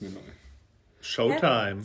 Genau. Showtime.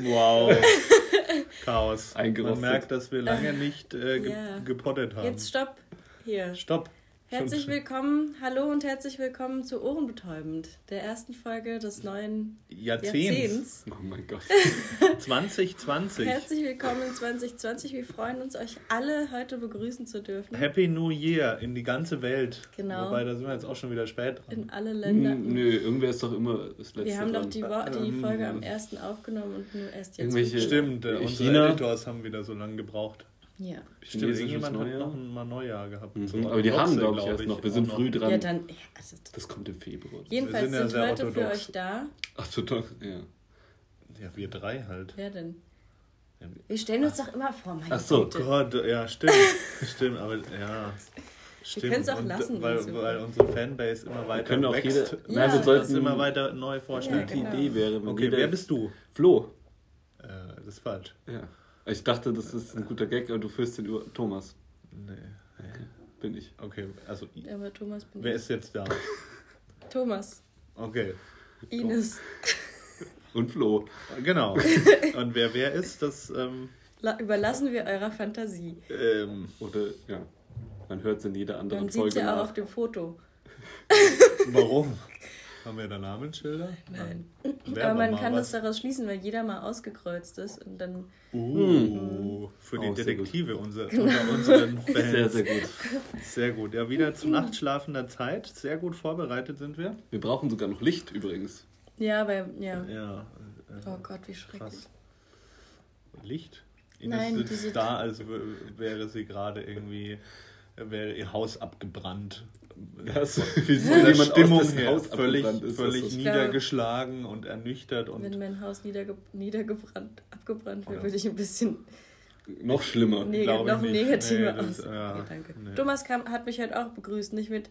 wow. Chaos. Man merkt, dass wir lange nicht äh, ge Ja. gepottet haben. Jetzt stopp. Hier. Stopp. Herzlich willkommen, hallo und herzlich willkommen zu Ohrenbetäubend, der ersten Folge des neuen Jahrzehnts. Jahrzehnts. Oh mein Gott. 2020. Herzlich willkommen in 2020. Wir freuen uns, euch alle heute begrüßen zu dürfen. Happy New Year in die ganze Welt. Genau. Wobei, da sind wir jetzt auch schon wieder spät dran. In alle Länder. Hm, Nö, irgendwer ist doch immer das letzte Wir haben doch dran. die, Wo die Ähm, Folge am ersten aufgenommen und nur erst jetzt. Stimmt, äh, unsere China- Editors haben wieder so lange gebraucht. Ja. Stimmt, irgendjemand hat Neujahr? noch ein, mal Neujahr gehabt. Mhm, So aber die haben, orthodoxe, glaube ich, erst noch. Wir sind auch früh dran. Ja, dann. Ja, also, Das kommt im Februar. jedenfalls sind ja heute für euch da. Ach, total. Ja. Ja, wir drei halt. Wer denn? Ja, Wir stellen uns doch immer vor, meine Ach so, Güte. Gott, ja, stimmt. stimmt, aber ja. Stimmt. können's auch Und, lassen, weil, wenn's so weil will. unsere Fanbase immer weiter können auch wächst. jede- Ja. Nein, wir das sollten das immer weiter neu vorstellen. Ja, Die genau. Idee wäre, wenn Okay, wer bist du? Flo. Äh, das ist falsch. Ja. Ich dachte, das ist ein guter Gag, aber du führst den über... Thomas. Nee. Bin ich. Okay, also Ja, aber Thomas bin wer ich. ist jetzt da? Thomas. Okay, Ines. Und Flo. genau. Und wer wer ist, das ähm, La überlassen wir eurer Fantasie. ähm, Oder, ja. Man hört es in jeder anderen Man sieht Folge ja auch auf dem Foto. warum? Haben wir da Namensschilder? Nein. Wer Aber man kann was? das daraus schließen, weil jeder mal ausgekreuzt ist und dann. Uh, für die Oh, Detektive unser, unter unseren Fans. Sehr, sehr gut. Sehr gut. Ja, wieder zu nachtschlafender Zeit. Sehr gut vorbereitet sind wir. Wir brauchen sogar noch Licht übrigens. Ja, aber ja. Ja. Äh, Oh Gott, wie schrecklich. krass. Licht? Ines Nein, sitzt diese- da, als wäre sie gerade irgendwie, wäre ihr Haus abgebrannt. Das, wie der jemand Stimmung aus her Haus völlig, ist. völlig so. niedergeschlagen und ernüchtert Wenn und mein Haus niederge niedergebrannt, abgebrannt wäre, Oder? würde ich ein bisschen Noch schlimmer. neg glaub ich noch negativer Nee, das- aus. ja, okay, danke. nee. Thomas kam, hat mich heute auch begrüßt, nicht mit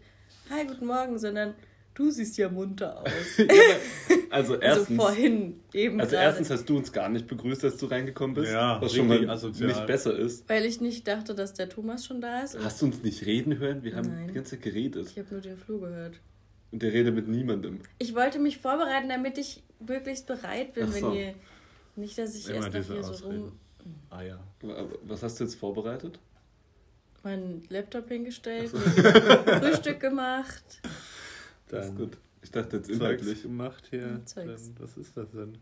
Hi, guten Morgen, sondern du siehst ja munter aus. Also also erstens, vorhin, eben also gerade. erstens hast du uns gar nicht begrüßt, als du reingekommen bist. Ja, was schon mal asozial. nicht besser ist. Weil ich nicht dachte, dass der Thomas schon da ist. Hast du uns nicht reden hören? Wir haben Nein. die ganze Zeit geredet. Ich habe nur den Flur gehört. Und der redet mit niemandem. Ich wollte mich vorbereiten, damit ich möglichst bereit bin, so. wenn ihr. Nicht, dass ich Immer erst noch hier so Ausreden. rum Ah ja. Was hast du jetzt vorbereitet? meinen Laptop hingestellt, mir Frühstück gemacht. Das ist gut. Ich dachte jetzt inhaltlich. gemacht hier. Zeugs. Dann, was ist das denn?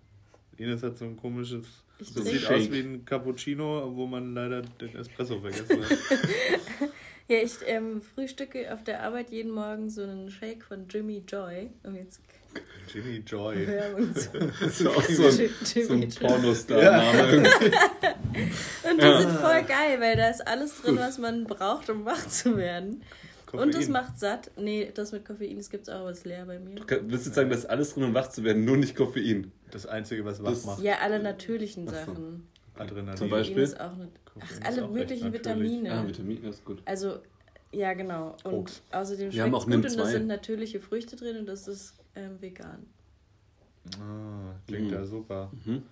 Ines hat so ein komisches. Ich Das sieht aus wie ein Cappuccino, wo man leider den Espresso vergessen hat. Ja, ich ähm, frühstücke auf der Arbeit jeden Morgen so einen Shake von Jimmy Joy. Um jetzt Jimmy Joy. Werbung zu Das ist auch so ein, Jimmy so ein. Pornostar-Name. Und die Ja. sind voll geil, weil da ist alles drin, was man braucht, um wach zu werden. Und es Koffein. macht satt. Nee, das mit Koffein, das gibt's auch, aber es ist leer bei mir. Du willst jetzt sagen, da ist alles drin, um wach zu werden, nur nicht Koffein. Das Einzige, was wach Das- macht. Ja, alle natürlichen Ach so. Sachen. Adrenalin. Zum Koffein Beispiel? ist auch nicht. Ach, Koffein ist alle möglichen. Vitamine. Ah, Vitamin, das ist gut. Also, ja, genau. Und Koks. außerdem Wir haben schmeckt auch gut und NIM2. da sind natürliche Früchte drin und das ist ähm, vegan. Ah, klingt Mhm. ja super. Mhm.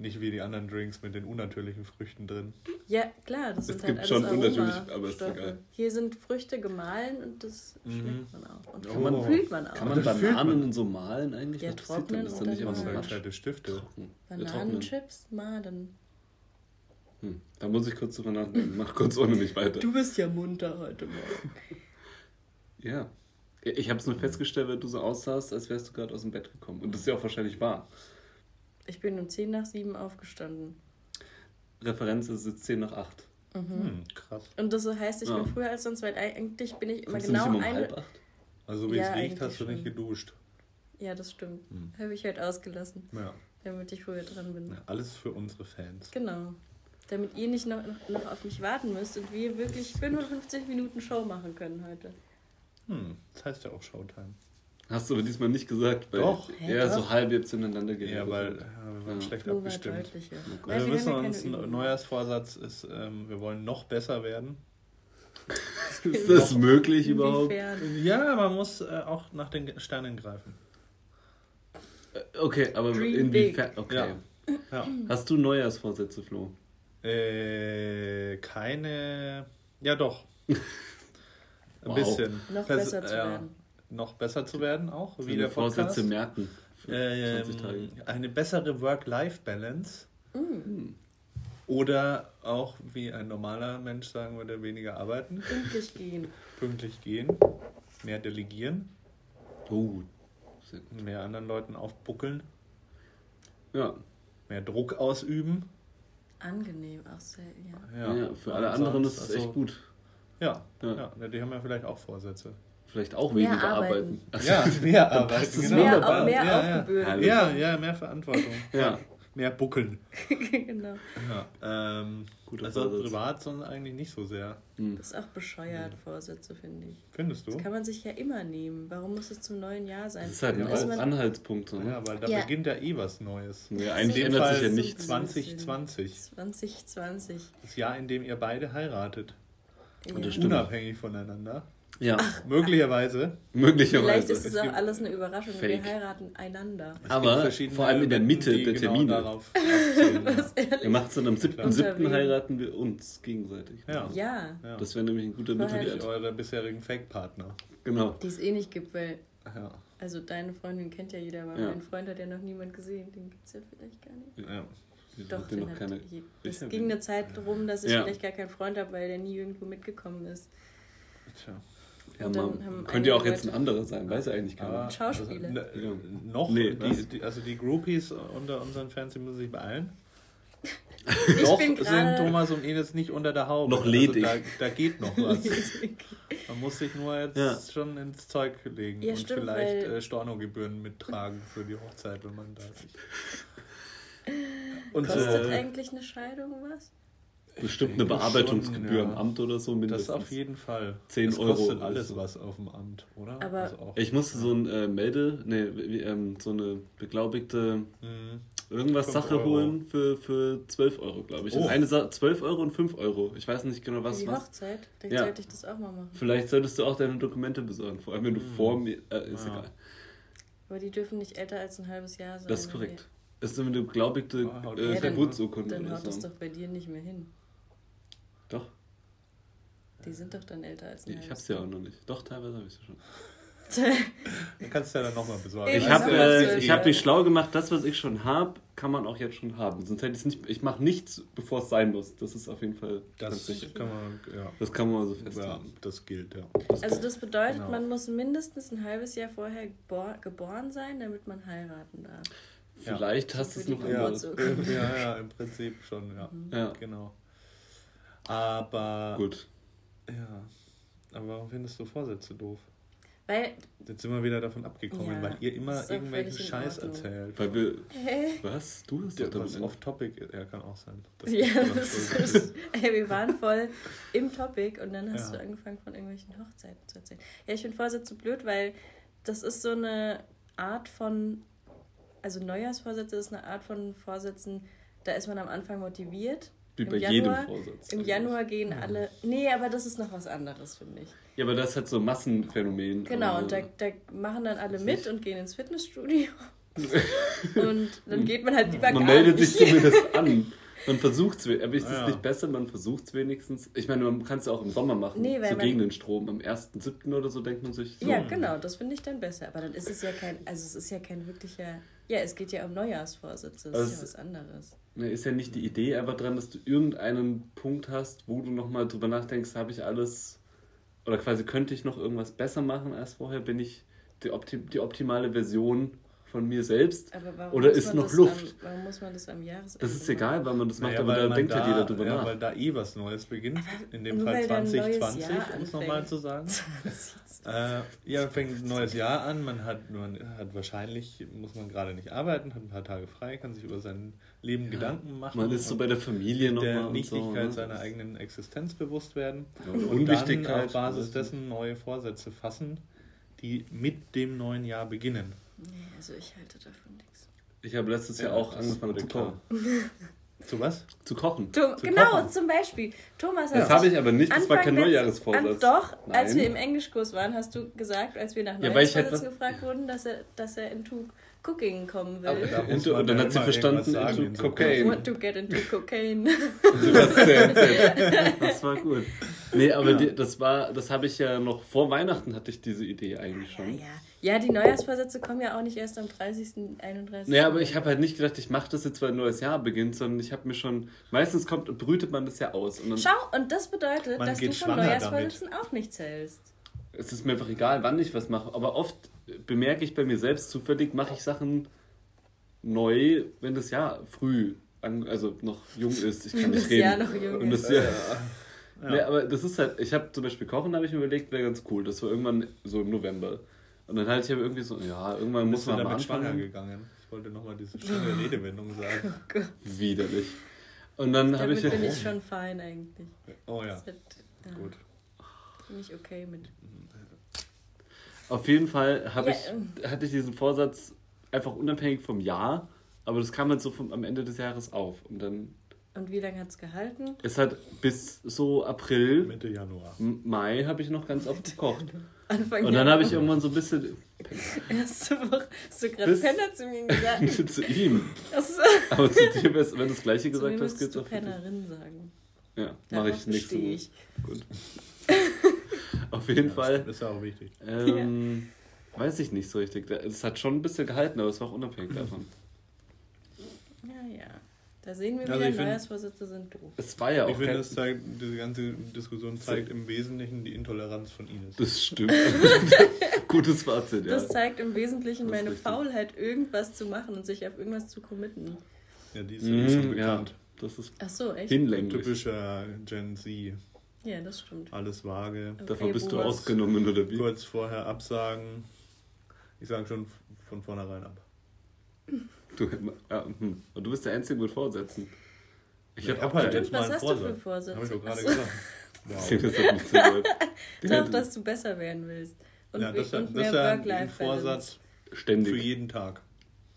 Nicht wie die anderen Drinks mit den unnatürlichen Früchten drin. Ja, klar, das Es sind gibt halt schon alles unnatürlich, aber ist egal. Hier sind Früchte gemahlen und das Mhm. schmeckt man auch. Und Kann man- fühlt man auch. Kann man das Bananen man. so malen eigentlich? Ja, trocknen dann? Ist dann und nicht dann immer so malen. Das halt Stifte. Trocken. Bananenchips mahlen. Hm. Da muss ich kurz drüber nachdenken. Mach kurz ohne mich weiter. Du bist ja munter heute Morgen. Ja. Ich habe es nur festgestellt, weil du so aussahst, als wärst du gerade aus dem Bett gekommen. Und das ist ja auch wahrscheinlich wahr. Ich bin um 10 nach 7 aufgestanden. Referenz ist jetzt 10 nach 8. Hm, krass. Und das heißt, ich Ja. bin früher als sonst, weil eigentlich bin ich immer Kommst genau du nicht um eine. halb acht? Also wie Ja, es riecht, hast du nicht geduscht. Ja, das stimmt. Hm. Habe ich halt ausgelassen, Ja. damit ich früher dran bin. ja. Alles für unsere Fans. Genau. Damit ihr nicht noch, noch, noch auf mich warten müsst und wir wirklich 55 Minuten Show machen können heute. Hm, das heißt ja auch Showtime. Hast du aber diesmal nicht gesagt, weil Doch. Ja doch. so halb jetzt ineinander geredet. Ja, weil ja, wir waren Ja. schlecht Flo war abgestimmt. Ja, Also wir müssen uns, ein. Neujahrsvorsatz ist, ähm, wir wollen noch besser werden. Ist das möglich überhaupt? Inwiefern? Ja, man muss äh, auch nach den Sternen greifen. Äh, Okay, aber Dream inwiefern? Okay. Ja. Ja. Hast du Neujahrsvorsätze, Flo? Äh, keine. Ja, doch. Ein Wow. bisschen. Noch Pers- besser zu ja, werden. Noch besser zu werden auch, wie der. Vorsätze merken. Ähm, 20 Tage. eine bessere Work-Life-Balance. Hm. Oder auch, wie ein normaler Mensch sagen würde, weniger arbeiten, Pünktlich gehen. pünktlich gehen, mehr delegieren, Oh, mehr anderen Leuten aufbuckeln, Ja. mehr Druck ausüben. Angenehm auch sehr, ja. Ja, für alle anderen ist es also, echt gut. Ja, Ja. ja. die haben ja vielleicht auch Vorsätze. Vielleicht auch Mehr weniger arbeiten. arbeiten. Ja, mehr arbeiten. genau. Mehr, mehr ja, ja. aufgebürdet. Hallo. Ja, ja, mehr Verantwortung. Ja. Mehr buckeln. genau. Ja, ähm, Guter also Vorsatz. privat sonst eigentlich nicht so sehr. Hm. Das ist auch bescheuert, Vorsätze, finde ich. Findest du? Das kann man sich ja immer nehmen. Warum muss es zum neuen Jahr sein? Das ist halt ein ist Anhaltspunkt. So, ne? Ja, weil da Ja. beginnt ja eh was Neues. Ja, Das eigentlich ist ändert sich ja Fall nichts. so- 2020. 2020. Das Jahr, in dem ihr beide heiratet. Und Ja. das stimmt. Unabhängig voneinander. Ja, Möglicherweise. möglicherweise. Vielleicht ist es Es auch alles eine Überraschung Fake. wir heiraten einander. Es Aber vor allem in der Mitte der genau Termine. Darauf. Was ehrlich? Wir machen es dann am 7.7. Unterwegs. heiraten wir uns gegenseitig. Ja. Ja, ja. Das wäre nämlich ein guter Mittelwert. eure bisherigen Fake-Partner. Genau. die es eh nicht gibt, weil, Ja. also deine Freundin kennt ja jeder, aber Ja. mein Freund hat ja noch niemand gesehen. Den gibt es ja vielleicht gar nicht. ja. Doch, den noch hat keine. Es ging eine Zeit darum, dass ich Ja. vielleicht gar keinen Freund habe, weil der nie irgendwo mitgekommen ist. Tja. Ja, Könnte ja auch jetzt ein anderer sein, weiß ja eigentlich Aber, keiner. Schauspieler. Also, Ja. ne, noch, Nee, die, die, also die Groupies unter unseren Fans, die müssen sich beeilen. Ich noch sind Thomas und Ines nicht unter der Haube. Noch ledig. Also da, da geht noch was. Man muss sich nur jetzt Ja. schon ins Zeug legen Ja, und stimmt, vielleicht weil- äh, Stornogebühren mittragen für die Hochzeit, wenn man da sich. Und Kostet äh, eigentlich eine Scheidung was? Bestimmt eine denke Bearbeitungsgebühr schon, im ja. Amt oder so das mindestens. auf jeden Fall. 10 das Euro kostet alles so. was auf dem Amt, oder? Aber- also auch, Ich musste so ein äh, Melde, nee, wie, ähm, so eine beglaubigte Mhm. irgendwas Sache Euro. holen für, für 12 Euro, glaube ich. Oh. Und Eine Sa 12 Euro und 5 Euro. Ich weiß nicht genau, was Für die was. Hochzeit? Dann Ja. sollte ich das auch mal machen. Vielleicht solltest du auch deine Dokumente besorgen, vor allem wenn du Hm. vor mir. Äh, ist Ja. egal. Aber die dürfen nicht älter als ein halbes Jahr sein. Das ist korrekt. Das ist eine beglaubigte Ah, äh, Ja, dann- Geburtsurkunde Dann oder haut das doch bei dir nicht mehr hin. Die sind doch dann älter als ein ich hab's ja auch noch nicht. Doch, teilweise habe ich es schon. Dann kannst du ja dann nochmal besorgen. Ich habe äh, ich hab mich schlau gemacht, das, was ich schon habe, kann man auch jetzt schon haben. Sonst hätte ich nicht. Ich mache nichts, bevor es sein muss. Das ist auf jeden Fall ganz das sicher. kann man, ja. Das kann man so ja. festhalten. Das gilt, ja. Also das bedeutet, Genau. man muss mindestens ein halbes Jahr vorher gebor geboren sein, damit man heiraten darf. Vielleicht hast du es noch Ja, ja, ja, im Prinzip schon, ja. Ja, Genau. Aber. gut. Ja. Aber warum findest du Vorsätze doof? Weil, Jetzt sind wir wieder davon abgekommen, Ja, weil ihr immer irgendwelchen Scheiß Ordnung. erzählt. Weil wir. hä? Was? Du hast Ja, was off-topic ist. Ja, kann auch sein. dass Ja, das ist, ey, wir waren voll im Topic und dann hast Ja. du angefangen von irgendwelchen Hochzeiten zu erzählen. Ja, ich finde Vorsätze blöd, weil das ist so eine Art von, also Neujahrsvorsätze ist eine Art von Vorsätzen, da ist man am Anfang motiviert. Wie Im bei Januar- jedem Vorsatz. Im eigentlich. Januar gehen alle, nee, aber das ist noch was anderes, finde ich. Ja, aber das hat so Massenphänomen. Genau, Aber- und da, da machen dann alle mit und gehen ins Fitnessstudio. und dann geht man halt lieber Man gar meldet nicht. sich zumindest an. Man versucht es, aber ist es Ja. nicht besser? Man versucht es wenigstens. Ich meine, man kann es auch im Sommer machen. Nee, weil so gegen den Strom. Am 1.7. oder so denkt man sich. So, Ja, genau, das finde ich dann besser. Aber dann ist es ja kein, also es ist ja kein wirklicher, ja, es geht ja um Neujahrsvorsätze, das Also ist ja was anderes. Ne, ist ja nicht die Idee einfach dran, dass du irgendeinen Punkt hast, wo du nochmal drüber nachdenkst, habe ich alles, oder quasi könnte ich noch irgendwas besser machen als vorher? Bin ich die, opti die optimale Version von mir selbst? Aber warum Oder ist noch Luft? Am, warum muss man das am Jahresende Das ist egal, weil man das macht, Naja, aber da denkt halt da- jeder drüber ja, nach. weil da eh was Neues beginnt. In dem Fall weil da ein neues 2020, Jahr um es nochmal zu sagen. Äh, ja, fängt ein neues Jahr an. Man hat, man hat wahrscheinlich, muss man gerade nicht arbeiten, hat ein paar Tage frei, kann sich über sein Leben Gedanken machen. Man ist so bei der Familie nochmal der Nichtigkeit so. seiner eigenen Existenz bewusst werden. Ja, Und Unwichtigkeit. dann auf Basis dessen neue Vorsätze fassen, die mit dem neuen Jahr beginnen. Nee, also ich halte davon nichts. Ich habe letztes Jahr Ja, auch angefangen zu kochen. Zu was? Zu kochen. Tom, Zu genau, kochen. zum Beispiel. Thomas hat Das habe ich aber nicht, das war kein Neujahresvorsatz. Doch, als Nein. wir im Englischkurs waren, hast du gesagt, als wir nach Ja, weil ich halt Neujahrsvorsätzen gefragt wurden, dass er, dass er into Cooking kommen will. Aber Und, und dann ja hat sie verstanden, sagen into in so Cocaine. Want to get into cocaine. Das, das war gut. Nee, aber die, das war, das habe ich ja noch vor Weihnachten hatte ich diese Idee eigentlich schon. Ja, ja, die Neujahrsvorsätze kommen ja auch nicht erst am 30., 31. Naja, aber ich habe halt nicht gedacht, ich mache das jetzt, weil ein neues Jahr beginnt, sondern ich habe mir schon, meistens kommt, brütet man das ja aus. Und dann, Schau, und das bedeutet, Man dass du von Neujahrsvorsätzen auch nichts hältst. Es ist mir einfach egal, wann ich was mache, aber oft bemerke ich bei mir selbst zufällig, mache ich Sachen neu, wenn das Jahr früh, an, also noch jung ist. Ich kann Wenn nicht das reden. Jahr noch jung ist. das Jahr, Ja. Nee, aber das ist halt, ich habe zum Beispiel Kochen, habe ich mir überlegt, wäre ganz cool. Das war irgendwann so im November. Und dann halt ich aber irgendwie so, ja, irgendwann muss man mal damit schwanger anfangen. gegangen? Ich wollte nochmal diese schöne Redewendung sagen. Oh Gott, Widerlich. Und dann habe damit ich bin ich schon fein eigentlich. Oh ja, wird, ja, gut. Bin ich okay mit. Auf jeden Fall Ja, ich, hatte ich diesen Vorsatz einfach unabhängig vom Jahr, aber das kam halt so vom, am Ende des Jahres auf. Und dann Und wie lange hat es gehalten? ist halt bis so April, Mitte Januar. Mai habe ich noch ganz oft gekocht. Anfang Und dann habe ich irgendwann so ein bisschen Erste Woche hast du gerade Penner zu mir gesagt. zu ihm. Achso. Aber zu dir, wär's- wenn du das gleiche Zu mir gesagt hast, geht's du auch. Pennerin sagen. Ja, mache ich nächste Woche. ich. Gut. Auf jeden Ja, Fall. Das ist ja auch wichtig. Ähm, Weiß ich nicht so richtig. Es hat schon ein bisschen gehalten, aber es war auch unabhängig davon. Ja, ja. Da sehen wir Also wieder, find- Neujahrsvorsätze sind doof. Es war ja auch Ich finde, das zeigt, diese ganze Diskussion zeigt im Wesentlichen die Intoleranz von Ines. Das stimmt. Gutes Fazit, ja. Das zeigt im Wesentlichen meine richtig. Faulheit, irgendwas zu machen und sich auf irgendwas zu committen. Ja, die ist ja eh schon Mhm, ja, bekannt. das ist Ach so, echt? hinlänglich. Typischer Gen Z. Ja, das stimmt. Alles vage. Davon Okay, bist du ausgenommen, oder wie? Kurz vorher absagen. Ich sage schon von vornherein ab. Du, ja, hm. Und du bist der Einzige mit Vorsätzen. Ich Ich habe hab auch halt keine. jetzt Was mal einen hast du für Vorsatz. Vorsätze? Habe ich doch gerade so. gesagt. Wow. Das hat nicht zugehört. Doch, dass du besser werden willst. Und, Ja, das, und das mehr ist ja ein. Vorsatz für Ständig. jeden Tag.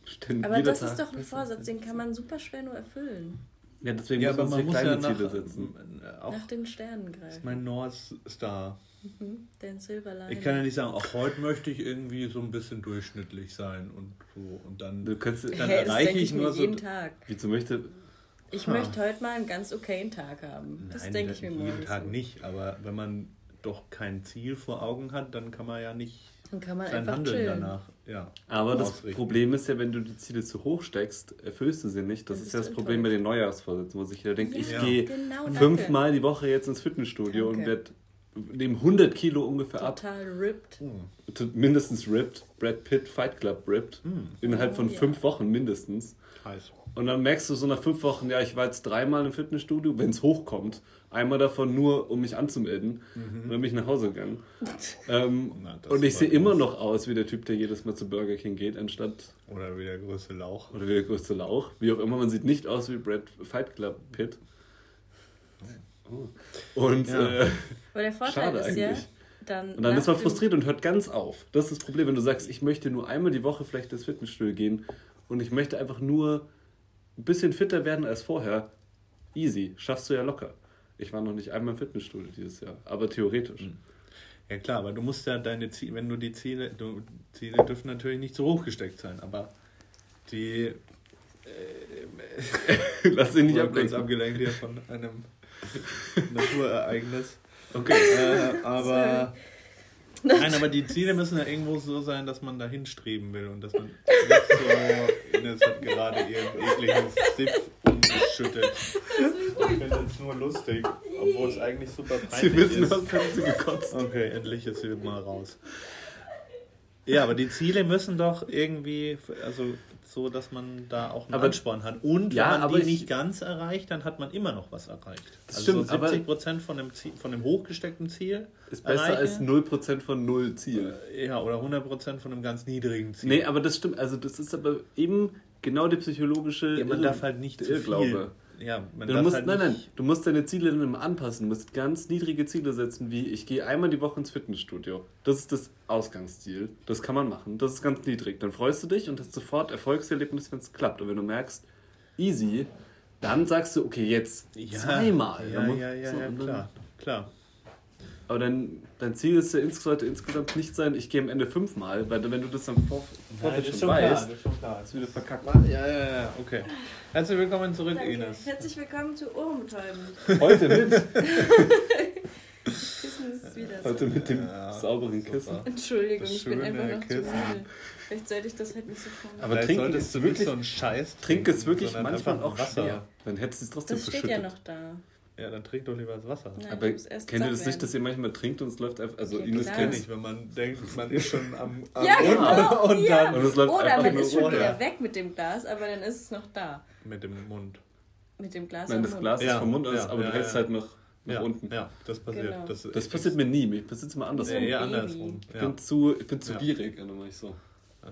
Ständig. Aber jeder das Tag ist doch ein. Vorsatz, den kann man super schwer nur erfüllen. Ja, deswegen Ja, muss aber man man sich muss ja kleine nach, Ziele setzen. äh, auch Nach den Sternen das ist greifen. mein North Star. Mhm, den. Ich kann ja nicht sagen, auch heute möchte ich irgendwie so ein bisschen durchschnittlich sein und so und dann Du kannst, Dann hey, erreiche ich ich mir nur so- jeden Tag. wieso möchte. Ich Ha. möchte heute mal einen ganz okayen Tag haben. Das Nein, denke ich mir jeden morgens. Tag so. nicht, aber wenn man doch kein Ziel vor Augen hat, dann kann man ja nicht Dann kann man einfach Handeln chillen. danach. Ja. Aber das ausrichten. Problem ist ja, wenn du die Ziele zu hoch steckst, erfüllst du sie nicht. Das ist ja das Problem bei den Neujahrsvorsätzen, wo sich jeder denkt, ich Ja, gehe genau, fünfmal die Woche jetzt ins Fitnessstudio und Danke. werde nehme 100 Kilo ungefähr ab. Total ripped. Zu- Mindestens ripped. Brad Pitt Fight Club ripped. Innerhalb von Oh, ja. fünf Wochen mindestens. Heiß. Und dann merkst du so nach fünf Wochen, ja, ich war jetzt dreimal im Fitnessstudio, wenn es hochkommt. Einmal davon nur, um mich anzumelden. Und dann bin ich nach Hause gegangen. ähm, Na, und ich sehe immer noch aus wie der Typ, der jedes Mal zu Burger King geht, anstatt Oder wie der größte Lauch. oder wie der größte Lauch. Wie auch immer, man sieht nicht aus wie Brad Fight Club Pitt. Oh. Und, Ja. äh, Aber der Vorteil Schade ist ja, eigentlich. dann. und dann ist man frustriert und hört ganz auf. Das ist das Problem, wenn du sagst, ich möchte nur einmal die Woche vielleicht ins Fitnessstudio gehen und ich möchte einfach nur ein bisschen fitter werden als vorher. Easy, schaffst du ja locker. Ich war noch nicht einmal im Fitnessstudio dieses Jahr, aber theoretisch. Ja klar, aber du musst ja deine Ziele, wenn du die Ziele, du, Ziele dürfen natürlich nicht zu hoch gesteckt sein, aber die Lass dich nicht ablenken. abgelenkt hier von einem Naturereignis. Okay. Äh, aber nein, aber die Ziele müssen ja irgendwo so sein, dass man dahin streben will und dass man nicht so Ines hat gerade ihren ekligen Siff umgeschüttet. Ich finde es nur lustig, obwohl es eigentlich super peinlich Sie wissen, ist. was haben sie gekotzt. Okay, endlich ist sie mal raus. Ja, aber die Ziele müssen doch irgendwie, also so, dass man da auch einen Aber- Ansporn hat. Und Ja, wenn man die ich- nicht ganz erreicht, dann hat man immer noch was erreicht. Das also stimmt, so aber- 70 Prozent von dem, Ziel, von dem hochgesteckten Ziel Ist besser erreichen. als 0% von 0 Ziel. Ja, oder 100 Prozent von einem ganz niedrigen Ziel. Nee, aber das stimmt. Also das ist aber eben genau die psychologische ja, man Irre- darf halt nicht zu viel. Ja, man Du musst, halt nein, nein, du musst deine Ziele dann immer anpassen. Du musst ganz niedrige Ziele setzen, wie ich gehe einmal die Woche ins Fitnessstudio. Das ist das Ausgangsziel. Das kann man machen. Das ist ganz niedrig. Dann freust du dich und hast sofort Erfolgserlebnis, wenn es klappt. Und wenn du merkst, easy, dann sagst du, okay, jetzt Ja, zweimal. Ja, ja, ja, so, ja, klar. klar. Aber dein, dein Ziel ist ja, sollte insgesamt nicht sein, ich gehe am Ende fünfmal, weil wenn du das am Vor Vorfeld schon weißt, ist schon klar. ist wieder verkackt. Ja, ja, ja, okay. Herzlich willkommen zurück, Danke. Ines. Herzlich willkommen zu Ohrenbetäuben. Heute mit. Das ist wieder Heute so. mit dem Ja, sauberen super. Kissen. Entschuldigung, Das ich bin einfach noch zu Kissen. müde. Vielleicht sollte ich das halt nicht so vorne. Aber trinken ist du wirklich- so einen Scheiß Trink es wirklich manchmal auch Wasser. schwer. Dann hättest du es trotzdem das steht ja noch da. Ja, dann trink doch lieber das Wasser. Nein, Aber kennt ihr das nicht, dass ihr manchmal trinkt und es läuft einfach, also Ja, Ines klar. Kenn kennt ich, wenn man denkt, man ist schon am, am Ja, genau, und ja. dann Und es läuft Oder einfach man ist schon runter. wieder weg mit dem Glas, aber dann ist es noch da. mit dem Mund. Mit dem Glas Nein, das Mund. Glas ist Ja, vom Mund aus, ja, aber ja, du hältst ja. halt noch nach ja, unten. Ja, das passiert. Genau. Das, Das passiert mir nie, mir passiert immer andersrum. Nee, eher andersrum. Ich Ja. bin zu, ich bin zu Ja. gierig, dann mache ich so.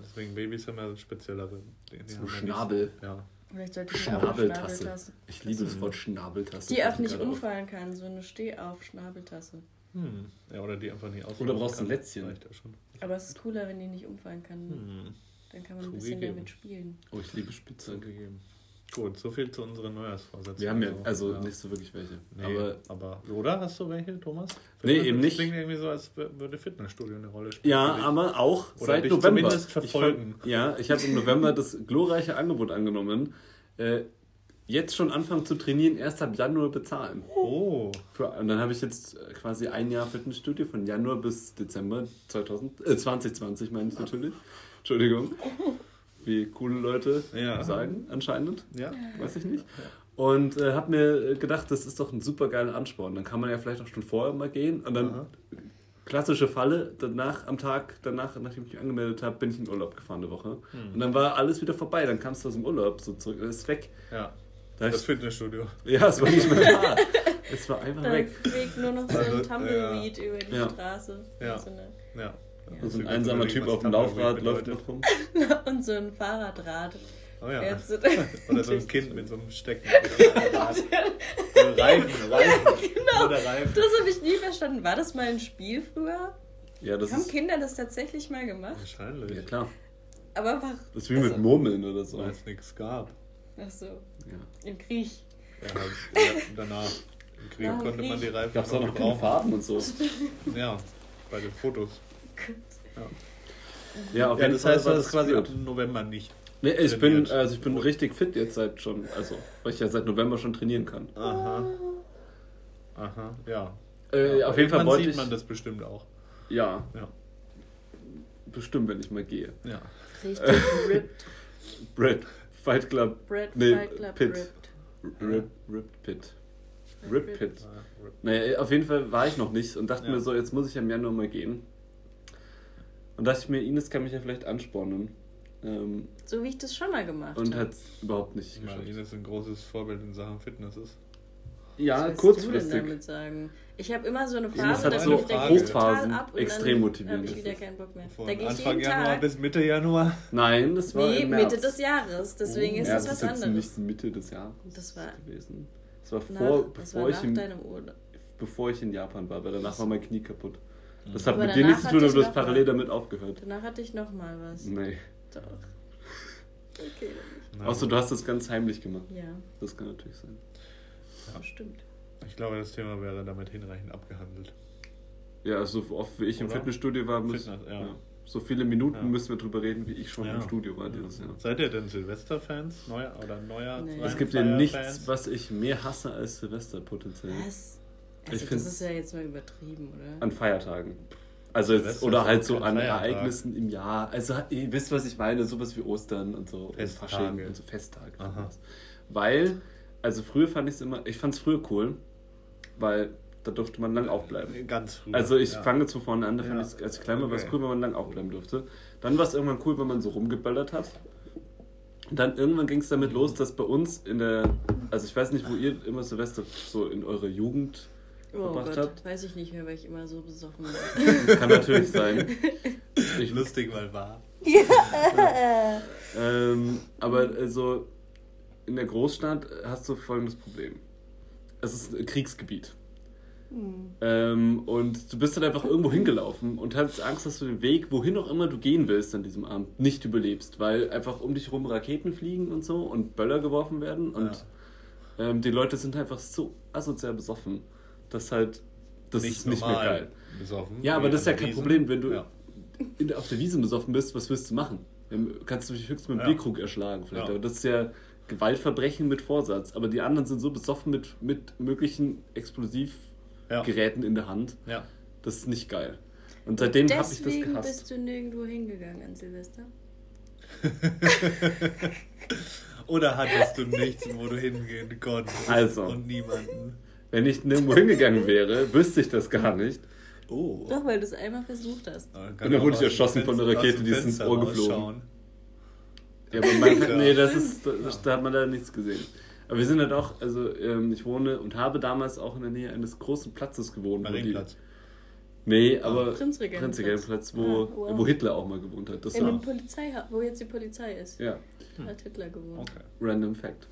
Deswegen Babys haben ja speziellere. So Schnabel. Ja. Vielleicht sollte ich Schnabeltasse. Schnabeltasse. Ich liebe das Wort Schnabeltasse. Die auch nicht gerade auf. umfallen kann, so eine Steh-auf-Schnabeltasse. Hm. ja, oder die einfach nicht aus. Oder brauchst du ein Lätzchen? Aber es ist cooler, wenn die nicht umfallen kann. Hm. Dann kann man ein bisschen Zugegeben. damit spielen. Oh, ich liebe Spielzeug. Zugegeben. Gut, so viel zu unseren Neujahrsvorsätzen. Wir haben ja, Also, also ja. nicht so wirklich welche. Nee, Aber aber, oder hast du welche, Thomas? Nee, Fitness- eben nicht. klingt irgendwie so, als würde Fitnessstudio eine Rolle spielen. Ja, für aber auch Oder seit dich November. zumindest verfolgen. Ich ja, ich habe im November das glorreiche Angebot angenommen. Äh, jetzt schon anfangen zu trainieren, erst ab Januar bezahlen. Oh, Für, und dann habe ich jetzt äh, quasi ein Jahr Fitnessstudio von Januar bis Dezember 2000, äh, 2020 meine ich natürlich. Entschuldigung. Wie coole Leute Ja. sagen, anscheinend. ja. Weiß ich nicht. Und äh, habe mir gedacht, das ist doch ein super geiler Ansporn. Dann kann man ja vielleicht auch schon vorher mal gehen. Und dann Aha. klassische Falle, danach am Tag, danach, nachdem ich mich angemeldet habe, bin ich in Urlaub gefahren eine Woche. Hm. Und dann war alles wieder vorbei. Dann kamst du aus dem Urlaub so zurück. Das ist weg. Ja, Da das ich, Fitnessstudio. ja, es war nicht mehr da. es war einfach Da weg. fliegt nur noch so ein Also, Tumbleweed über die Ja. Straße. Ja. So eine, Ja. Und so ein Ja. einsamer Typ auf dem Laufrad läuft noch rum. und so ein Fahrradrad. Oh ja. Oder so ein Kind mit so einem Stecken. so ein Reifen, Reifen. Genau. Oder Reifen. Das habe ich nie verstanden. War das mal ein Spiel früher? Ja, das Haben ist. Kinder das tatsächlich mal gemacht? Wahrscheinlich. Ja, klar. Aber war. Das ist wie mit Also- Murmeln oder so. Weil es nichts gab. Ach so, Ja. im Krieg. Ja, ja, danach. Im Krieg dem konnte man Krieg. die Reifen Gab es auch noch. Farben und so. Ja, bei den Fotos. Ja, auf Ja, jeden das Fall heißt, war das ist quasi ab. November nicht. Nee, ich bin, also ich bin richtig fit jetzt seit schon, also weil ich ja seit November schon trainieren kann. Aha. Aha, ja. Äh, ja auf jeden Fall wollte sieht ich. man das bestimmt auch. Ja, Ja. bestimmt, wenn ich mal gehe. ja. Richtig ripped. Brad, Fight Club, Brad Nee, Fight Club Pitt. ripped. Rip, Rip Pit. Rip Rip. Pit. Naja, auf jeden Fall war ich noch nicht und dachte Ja. mir so, jetzt muss ich im Januar mal gehen. Und dachte ich mir, Ines kann mich ja vielleicht anspornen. Ähm, So wie ich das schon mal gemacht und habe. hat es überhaupt nicht Ich meine, geschafft. Ines ein großes Vorbild in Sachen Fitness ist. Ja, Was willst du kurzfristig. denn damit sagen? Ich habe immer so eine Phase, hat da so ich- Hochphasen ab und extrem dann habe ich ist wieder keinen Bock mehr. Von da gehe ich Anfang jeden Januar Tag. bis Mitte Januar. Nein, das war Nee, im März. Mitte des Jahres. Deswegen Oh. ist das das was ist jetzt anderes. nicht Mitte des Jahres Das war gewesen. Das war nach, vor, das bevor, war ich nach in, deinem Urlaub. bevor ich in Japan war, weil danach war mein Knie kaputt. Das hat Aber mit dir nichts zu tun, aber du hast parallel mal- damit aufgehört. Danach hatte ich noch mal was. Nee. Doch. Okay, Außer du hast das ganz heimlich gemacht. Ja, Das kann natürlich sein. stimmt. Ich glaube, das Thema wäre damit hinreichend abgehandelt. Ja, also so oft wie ich im Oder? Fitnessstudio war, muss, Fitness, ja. ja. so viele Minuten Ja. müssen wir drüber reden, wie ich schon Ja. im Studio war dieses Jahr. Seid ihr denn Silvester-Fans? Neuer oder neuer? Nee. Es gibt ja nichts, was ich mehr hasse als Silvester potenziell. Was? Ich Also, das find's- ist ja jetzt mal übertrieben, oder? An Feiertagen. Also jetzt, oder halt so an Feiertag. Ereignissen im Jahr. Also ihr wisst, was ich meine, sowas wie Ostern und so. Festtage. Und Fasching und so Festtage. Weil, also früher fand ich es immer, ich fand es früher cool, weil da durfte man lang aufbleiben. Ganz früh. Also ich ja. fange jetzt von vorne an, da fand Ja. ich es, als ich klein war, war es Okay. cool, wenn man lang aufbleiben durfte. Dann war es irgendwann cool, wenn man so rumgeböllert hat. Und dann irgendwann ging es damit los, dass bei uns in der, also ich weiß nicht, wo ihr immer Silvester so in eurer Jugend Oh Gott, habt. weiß ich nicht mehr, weil ich immer so besoffen war. Kann natürlich sein. Ich, Lustig mal wahr. ähm, aber also in der Großstadt hast du folgendes Problem. Es ist ein Kriegsgebiet. Ähm, und du bist dann einfach irgendwo hingelaufen und hast Angst, dass du den Weg, wohin auch immer du gehen willst an diesem Abend, nicht überlebst, weil einfach um dich rum Raketen fliegen und so und Böller geworfen werden und ähm, die Leute sind einfach so asozial besoffen, dass halt das ist nicht mehr geil. Besoffen, Ja, aber das ist ja kein Wiesen. Problem, wenn du Ja. in auf der Wiese besoffen bist, was willst du machen? Dann kannst du dich höchstens mit dem Ja. Bierkrug erschlagen vielleicht, Ja. aber das ist ja Gewaltverbrechen mit Vorsatz. Aber die anderen sind so besoffen mit, mit möglichen Explosivgeräten Ja. in der Hand, Ja. Das ist nicht geil. Und seitdem habe ich das Deswegen gehasst. bist du nirgendwo hingegangen an Silvester. Oder hattest du nichts, wo du hingehen konntest Also. und niemanden? Wenn ich nirgendwo hingegangen wäre, wüsste ich das gar nicht. Oh. Doch, weil du es einmal versucht hast. Und dann wurde ich erschossen von einer Rakete, die ist ins Ohr geflogen. Ja, aber man nee, das ist, da, da hat man leider nichts gesehen. Aber wir sind halt auch, also ähm, ich wohne und habe damals auch in der Nähe eines großen Platzes gewohnt. wo die- Marienplatz. Nee, aber Prinzregentenplatz. Wo, Ah, wow. wo Hitler auch mal gewohnt hat. Das In war, dem Polizei, wo jetzt die Polizei ist, ja, hat Hitler gewohnt. Okay. random Fact.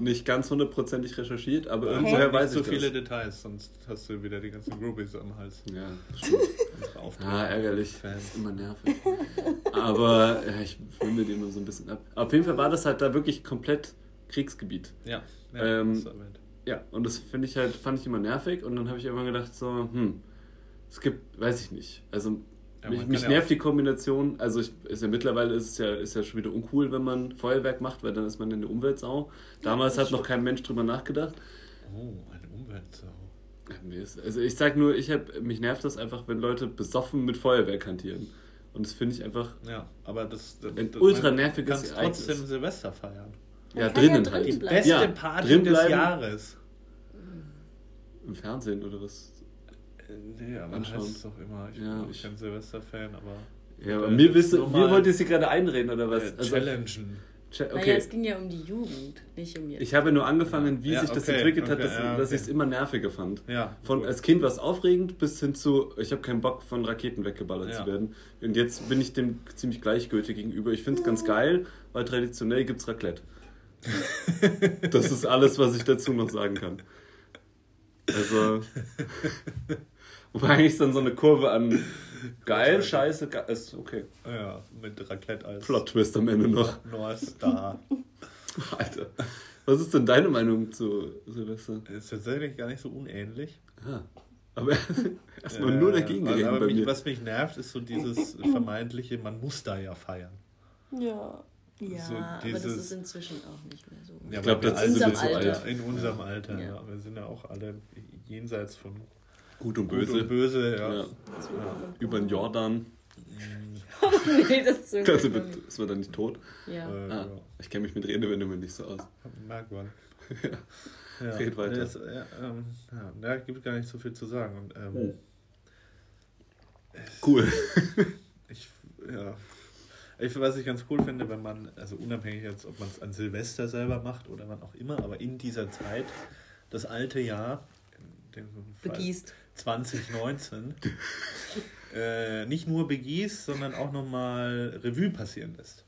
Nicht ganz hundertprozentig recherchiert, aber irgendwoher Nicht weiß so ich viele das. Details, sonst hast du wieder die ganzen Groupies am Hals. Ja, stimmt. Ah, ärgerlich. Fans. Das ist immer nervig. Aber ja, ich wundere die immer so ein bisschen ab. Auf jeden Fall war das halt da wirklich komplett Kriegsgebiet. Ja, ja Ähm. Ja, und das finde ich halt, fand ich immer nervig und dann habe ich immer gedacht, so, hm, es gibt, weiß ich nicht. Also Ja, mich, mich ja nervt die Kombination, also ich, ist ja mittlerweile ist es ja, ist ja schon wieder uncool, wenn man Feuerwerk macht, weil dann ist man in der Umweltsau. Damals hat noch kein Mensch drüber nachgedacht. Oh, eine Umweltsau. Ja, ist- Also ich sag nur, ich hab, mich nervt das einfach, wenn Leute besoffen mit Feuerwerk hantieren. Und das finde ich einfach, Ja, aber das, das, Ein das ultra man nerviges kannst Ereignis. trotzdem Silvester feiern. Ja, ja drinnen drin halt. Die beste Ja, Party des. Jahres. Im Fernsehen oder was? Nee, aber Anschauen. heißt es doch immer. Ich Ja, bin auch ich- kein Silvester-Fan, aber. Ja, aber mir, nochmal- mir wollt ihr sie gerade einreden oder was? Äh, Also- challengen. Cha- Naja, Okay, es ging ja um die Jugend, nicht um jetzt. ich habe nur angefangen, wie Ja, sich das okay, entwickelt hat, okay, dass, ja, dass okay. ich es immer nerviger fand. Ja. Von gut. als Kind war es aufregend bis hin zu, ich habe keinen Bock von Raketen weggeballert Ja. zu werden. Und jetzt bin ich dem ziemlich gleichgültig gegenüber. Ich finde es ganz geil, weil traditionell gibt es Raclette. das ist alles, was ich dazu noch sagen kann. Also. Wobei eigentlich dann so eine Kurve an geil, scheiße, ge ist okay. Ja, mit Raclette als Plot Twist am Ende noch. North Star. Alter. Was ist denn deine Meinung zu Silvester? Ist tatsächlich gar nicht so unähnlich. Ah. Aber erstmal nur dagegen Äh, reden aber bei mich, mir. was mich nervt, ist so dieses vermeintliche, man muss da ja feiern. Ja. Ja, So aber das dieses- ist inzwischen auch nicht mehr so. Ja, glaub, weil wir das ist in unserem alt. Alter. In unserem Alter, Ja. ja. Wir sind ja auch alle jenseits von Gut und Gut böse. und Böse. Ja. Ja. Über den Jordan. nee, das ist so. Also, wird- ist man dann nicht tot? ja. Äh, Ah, ich kenne mich mit Redewendungen nicht so aus. Merkt man. Ja. Red weiter. Das, ja, ähm, ja, da gibt gar nicht so viel zu sagen. Und, ähm, Hm. Cool. Ich, ja. Ich, was ich ganz cool finde, wenn man, also unabhängig jetzt, ob man es an Silvester selber macht oder wann auch immer, aber in dieser Zeit, das alte Jahr, in dem Fall Begießt. 2019, äh, nicht nur begießt, sondern auch nochmal Revue passieren lässt.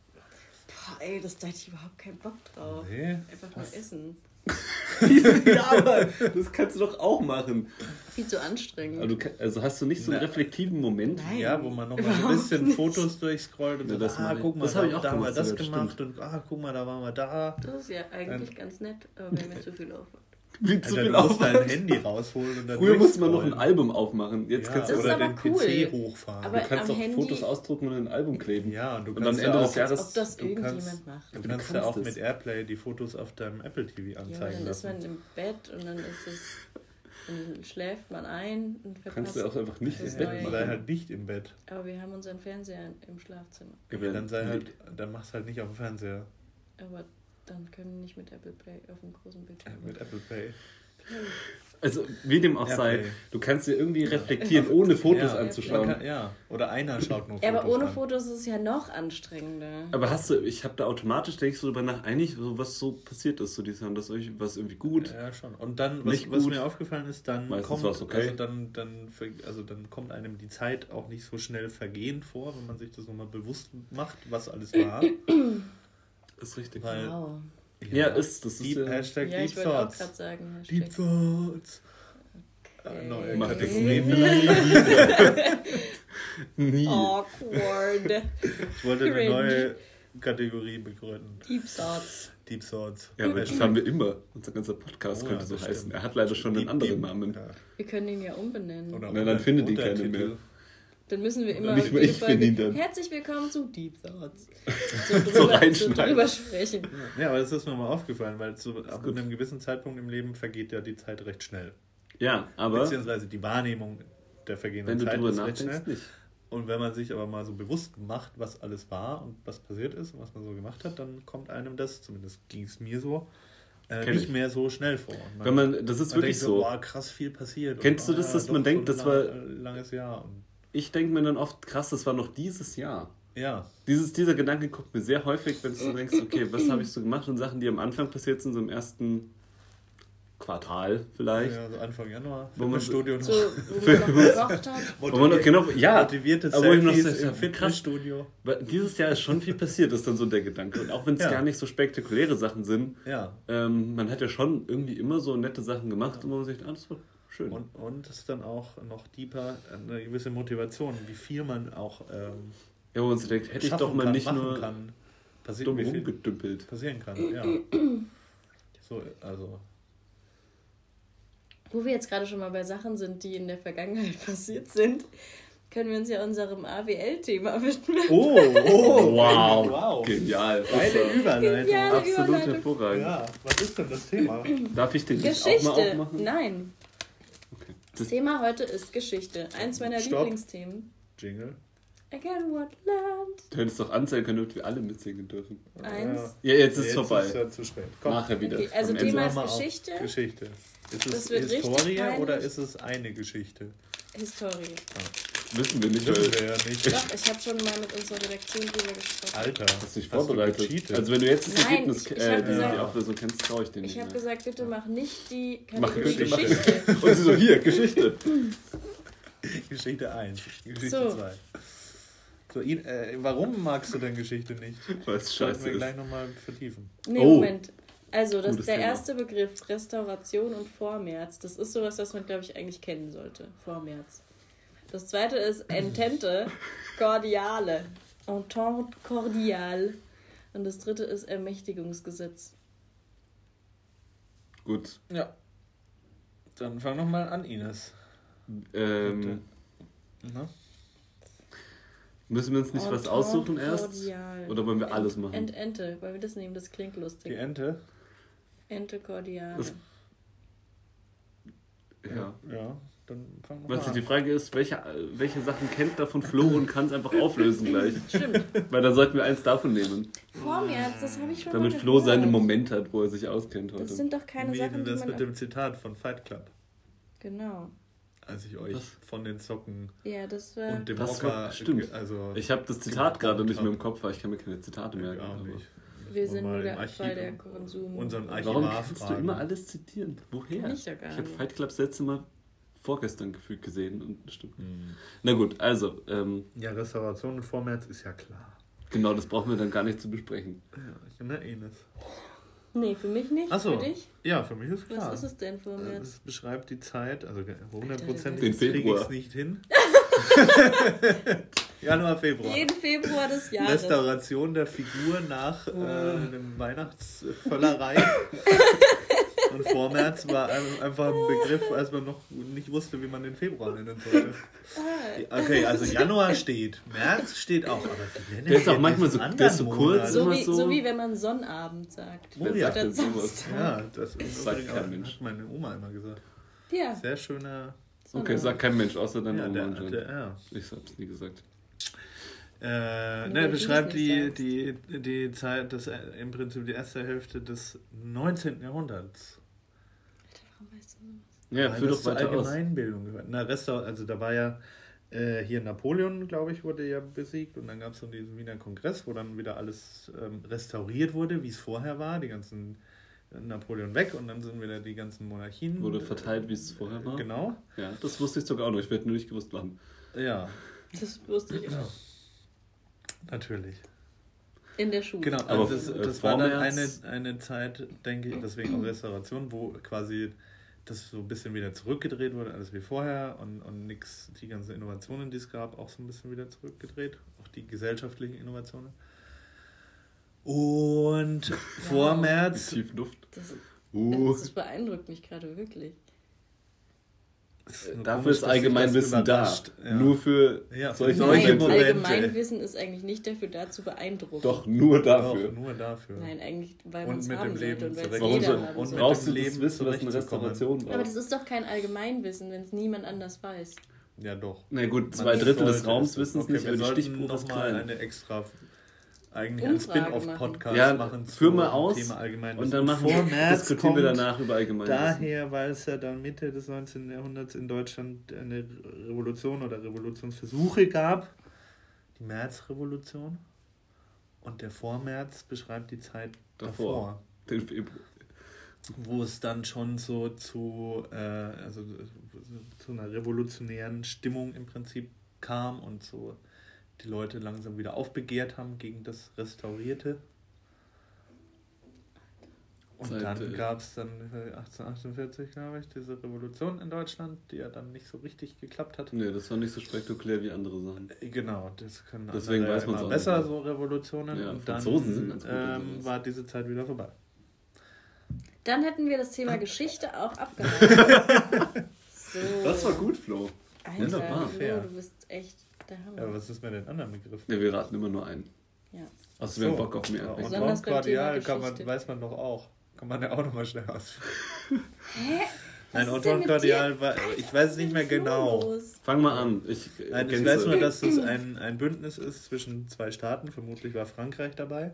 Boah, ey, das da hätte ich überhaupt keinen Bock drauf. Nee, Einfach mal essen. ja, aber das kannst du doch auch machen. Viel zu anstrengend. Kann- also hast du nicht so einen Na. reflektiven Moment? Nein. Ja, wo man nochmal ein bisschen nicht. Fotos durchscrollt und Ja, so, das ah, guck mal, Das da, ich auch da haben wir das ja, gemacht und ah, guck mal, da waren wir da. Das ist ja eigentlich ganz nett, aber wir haben mir zu viel Aufwand. Wie zu Alter, viel du musst dein. Handy rausholen und dann Früher musste man noch ein. Album aufmachen. Jetzt Ja, kannst du, Das ist oder den cool. PC hochfahren. Aber- du kannst auch Handy- Fotos ausdrucken und in ein Album kleben. ja, und du Und kannst am Ende ja des auch, Jahres- ob das du irgendjemand kannst- macht. du du kannst ja kannst auch es. mit Airplay die Fotos auf deinem Apple TV Ja, anzeigen dann ist lassen. man im Bett und dann ist es. Dann schläft man ein und verpasst. Kannst du auch einfach nicht das ins Bett neue Sei machen. halt nicht im Bett. Aber wir haben unseren Fernseher im Schlafzimmer. Ja, Ja, dann sei halt, dann machst halt nicht auf dem Fernseher Aber dann können wir nicht mit Apple Play auf dem großen Bildschirm. mit Apple Pay. Also, wie dem auch Ja, sei, du kannst dir irgendwie reflektieren, ohne Fotos ja, anzuschauen. Kann, ja, oder einer schaut nur Ja, Fotos aber ohne an. Fotos ist es ja noch anstrengender. Aber hast du, ich habe da automatisch, denke ich so drüber nach, eigentlich, so, was so passiert ist, so die haben das euch was irgendwie gut. Ja, schon. Und dann, was, Nicht was mir aufgefallen ist, dann Meistens kommt, okay. also dann, dann, ver- also dann kommt einem die Zeit auch nicht so schnell vergehen vor, wenn man sich das nochmal bewusst macht, was alles war. Ist richtig. Weil- Wow. Ja, ist, das ist Deep, ja- Hashtag Ja, Deep ich wollte auch Thoughts. gerade sagen. Hashtag. Deep Thoughts. Äh, neue Mach das Kategorie nie vielleicht. Nie. Awkward. Ich wollte eine Cringe. neue Kategorie begründen. Deep Thoughts. Deep Thoughts. Ja, aber das haben wir immer. Unser ganzer Podcast Oh, könnte so das heißen. stimmt. Er hat leider schon einen Deep- anderen Deep- Namen. Ja. Wir können ihn ja umbenennen. Oder Na, dann findet die keine mehr. Dann müssen wir immer Nicht mal ich finde ihn dann. Herzlich willkommen zu Deep Thoughts. So So drüber, so drüber sprechen. Ja, aber das ist mir mal aufgefallen, weil zu, ab einem gewissen Zeitpunkt im Leben vergeht ja die Zeit recht schnell. Ja, aber Beziehungsweise die Wahrnehmung der vergehenden Wenn du Zeit ist recht schnell. nicht. Und wenn man sich aber mal so bewusst macht, was alles war und was passiert ist und was man so gemacht hat, dann kommt einem das, zumindest ging es mir so, äh, nicht ich. mehr so schnell vor. Und Wenn man, das ist man wirklich denkt so. Boah, krass viel passiert. Kennst du Und, das, ah, dass man so denkt, ein das war- äh, langes Jahr. Und, Ich denke mir dann oft, krass, das war noch dieses Jahr. ja, Dieses, dieser Gedanke kommt mir sehr häufig, wenn du so denkst, okay, was habe ich so gemacht und Sachen, die am Anfang passiert sind, so im ersten Quartal vielleicht. ja, so Anfang Januar, Wo man- noch. So, wo man noch gekocht hat. Wo man noch, genau, ja, Motivierte aber wo ich noch Selfies so- im Fitnessstudio. Weil Dieses Jahr ist schon viel passiert, ist dann so der Gedanke. Und auch wenn es Ja. gar nicht so spektakuläre Sachen sind, Ja, ähm, man hat ja schon irgendwie immer so nette Sachen gemacht und man sich, ah, das war schön. und, und es ist dann auch noch deeper eine gewisse Motivation, wie viel man auch ähm, ja, wo man sich denkt, hätte ich doch mal kann, nicht nur kann, passiert, dumm rumgedümpelt. passieren kann. Ja. So, also Wo wir jetzt gerade schon mal bei Sachen sind, die in der Vergangenheit passiert sind, können wir uns ja unserem AWL-Thema widmen. Oh, oh, Wow. wow. Genial. Geile Überleitung. Genial. Absolut Überleitung. hervorragend. Ja, was ist denn das Thema? Darf ich den nicht auch mal Geschichte. aufmachen? Nein. Das Thema heute ist Geschichte. Eins meiner Stopp. Lieblingsthemen. Jingle. Again, what land? du hättest doch anzeigen können, damit wir alle mitsingen dürfen. Eins. Ja, jetzt ist es vorbei. ist ja zu spät. Komm, Nachher wieder. Okay, also Am. Thema ist. Geschichte. Geschichte. Ist es Das wird richtig Historie oder ist es eine Geschichte? Historie. Wissen wir nicht, Wissen weil wir ja nicht. Doch, ich habe schon mal mit unserer Redaktion drüber gesprochen. Alter, hast du dich vorbereitet. also wenn du jetzt das Nein, Ergebnis, ich- ich äh, gesagt- die Auflösung kennst, traue ich dir nicht Ich habe gesagt, bitte mach nicht die Mach Kategorie Geschichte. Geschichte. Und sie so, hier, Geschichte. Geschichte 1, Geschichte So. 2. So, ihn, äh, warum magst du denn Geschichte nicht? Weil es Sollten scheiße wir ist. gleich nochmal vertiefen. Nee, Oh. Moment. Also, das, Gutes der Thema. erste Begriff, Restauration und Vormärz, das ist sowas, was man, glaube ich, eigentlich kennen sollte. Vormärz. Das zweite ist Entente Cordiale. Entente cordial. Und das dritte ist Ermächtigungsgesetz. Gut. Ja. Dann fang nochmal an, Ines. Ähm, Na? müssen wir uns nicht was Entente aussuchen erst? cordial. Oder wollen wir alles machen? Ent Ente, weil wir das nehmen, das klingt Die lustig. Ente? Ente cordiale. Das- Ja. Ja, dann fang nochmal Was die an. Frage ist, welche, welche Sachen kennt davon Flo und kann es einfach auflösen gleich? Stimmt. Weil dann sollten wir eins davon nehmen. Vormärz, das habe ich schon Damit mal Flo gehört. seine Momente hat, wo er sich auskennt heute. Das sind doch keine Wie Sachen, die das man... mit dem Zitat von Fight Club, Genau. als ich euch Was? von den Socken Ja, das war... und dem Das Hocker... war- stimmt. Also, Ich habe das Zitat gerade nicht mehr im Kopf, weil ich kann mir keine Zitate ich merken. auch nicht. Wir sind nur mal der im Abfall der Archiv- Konsum. unseren Archiv- Warum Archivar kannst du fragen. immer alles zitieren? Woher? Kann ich ja gar Ich habe. Fight Club das letzte Mal vorgestern gefühlt gesehen und stimmt. Hm. Na gut, also, ähm, Ja, Restauration und Vormärz ist ja klar. genau, das brauchen wir dann gar nicht zu besprechen. Ja, ne, Ines? Nee, für mich nicht. Ach so. Für dich? Ja, für mich ist klar. Was ist es denn für März? Das beschreibt die Zeit, also Den hundertprozentig kriege ich Februar. es nicht hin. Januar, Februar. Jeden Februar des Jahres. Restauration der Figur nach äh, einem Weihnachtsvöllerei. Und Vormärz war ein- einfach ein Begriff, als man noch nicht wusste, wie man den Februar nennen sollte. Okay, also Januar steht, März steht auch, aber wie nennen Der ist auch manchmal so- der ist so kurz, so, wie, so- so wie wenn man Sonnabend sagt. Oh ja. Statt sowas? Ja, das ist Sagt kein auch- Mensch. hat meine Oma immer gesagt. Ja. Sehr schöner. Okay, sagt kein Mensch, außer deine Ja, Oma der, der, ja. Ich hab's nie gesagt. Äh, ne, beschreibt es die, die, die Zeit, das, äh, im Prinzip die erste Hälfte des 19. Jahrhunderts. Warum weißt du sowas? Ja, Weil führ das doch zur weiter aus. Allgemeinbildung gehört. Na, Restaur also da war ja äh, hier Napoleon, glaube ich, wurde ja besiegt und dann gab es so diesen Wiener Kongress, wo dann wieder alles ähm, restauriert wurde, wie es vorher war, die ganzen äh, Napoleon weg und dann sind wieder die ganzen Monarchien. Wurde verteilt, wie es vorher war. Genau. Ja, das wusste ich sogar auch noch. Ich werde nur nicht gewusst wann. Ja, Das wusste ich auch. natürlich. In der Schule. Genau, Aber also das, äh, das war dann eine, eine Zeit, denke ich, deswegen auch Restauration, wo quasi das so ein bisschen wieder zurückgedreht wurde, alles wie vorher und, und nix, die ganzen Innovationen, die es gab, auch so ein bisschen wieder zurückgedreht, auch die gesellschaftlichen Innovationen. Und vor Mit März, tiefen Duft. Das, Uh, das beeindruckt mich gerade wirklich. Nur dafür ist Allgemeinwissen das da. Ja. Nur für Ja, solche Nein, Momente. Momente. Allgemeinwissen ist eigentlich nicht dafür da zu beeindrucken. Doch, nur dafür. Auch nur dafür. Nein, eigentlich, weil man es haben sollte Leben und weil es jeder so, haben und brauchst du das Leben Wissen, was eine. Restauration Aber braucht? das ist doch kein Allgemeinwissen, wenn es niemand anders weiß. Ja, doch. Na gut, zwei Man Drittel des Raums es- wissen es okay, nicht, aber die Stichprobe ist klein. eine extra, eigentlich ein Umfrage Spin-off-Podcast Ja, machen. führ zum mal aus Thema allgemein. und dann machen wir, März diskutieren wir danach über allgemein. Daher, weil es ja dann Mitte des 19. Jahrhunderts in Deutschland eine Revolution oder Revolutionsversuche gab, die Märzrevolution. Und der Vormärz beschreibt die Zeit davor, Davor. Den Februar. wo es dann schon so zu, äh, also zu einer revolutionären Stimmung im Prinzip kam und so die Leute langsam wieder aufbegehrt haben gegen das Restaurierte. Und Seit, dann äh, gab es dann äh, 1848, glaube ich, diese Revolution in Deutschland, die ja dann nicht so richtig geklappt hat. Nee, das war nicht so spektakulär wie andere Sachen. Äh, Genau, das können Deswegen andere weiß immer auch besser, nicht. so Revolutionen. Ja, und dann Franzosen sind gut in ähm, war diese Zeit wieder vorbei. Dann hätten wir das Thema Geschichte auch abgehakt. so. Das war gut, Flo. Alter, Wunderbar. Flo, du bist echt der Hammer. Ja, was ist mit den anderen Begriffen? Ja, wir raten immer nur einen. Ja. Also wir haben Bock auf mehr. Ja, und Thema kann man, weiß man doch auch. Kann man ja auch nochmal schnell ausführen. Hä? Cordial, dir? war, ich weiß nicht mehr genau. Los. Fang mal an. Ich, Nein, ich weiß nur, dass es ein, ein Bündnis ist zwischen zwei Staaten. Vermutlich war Frankreich dabei.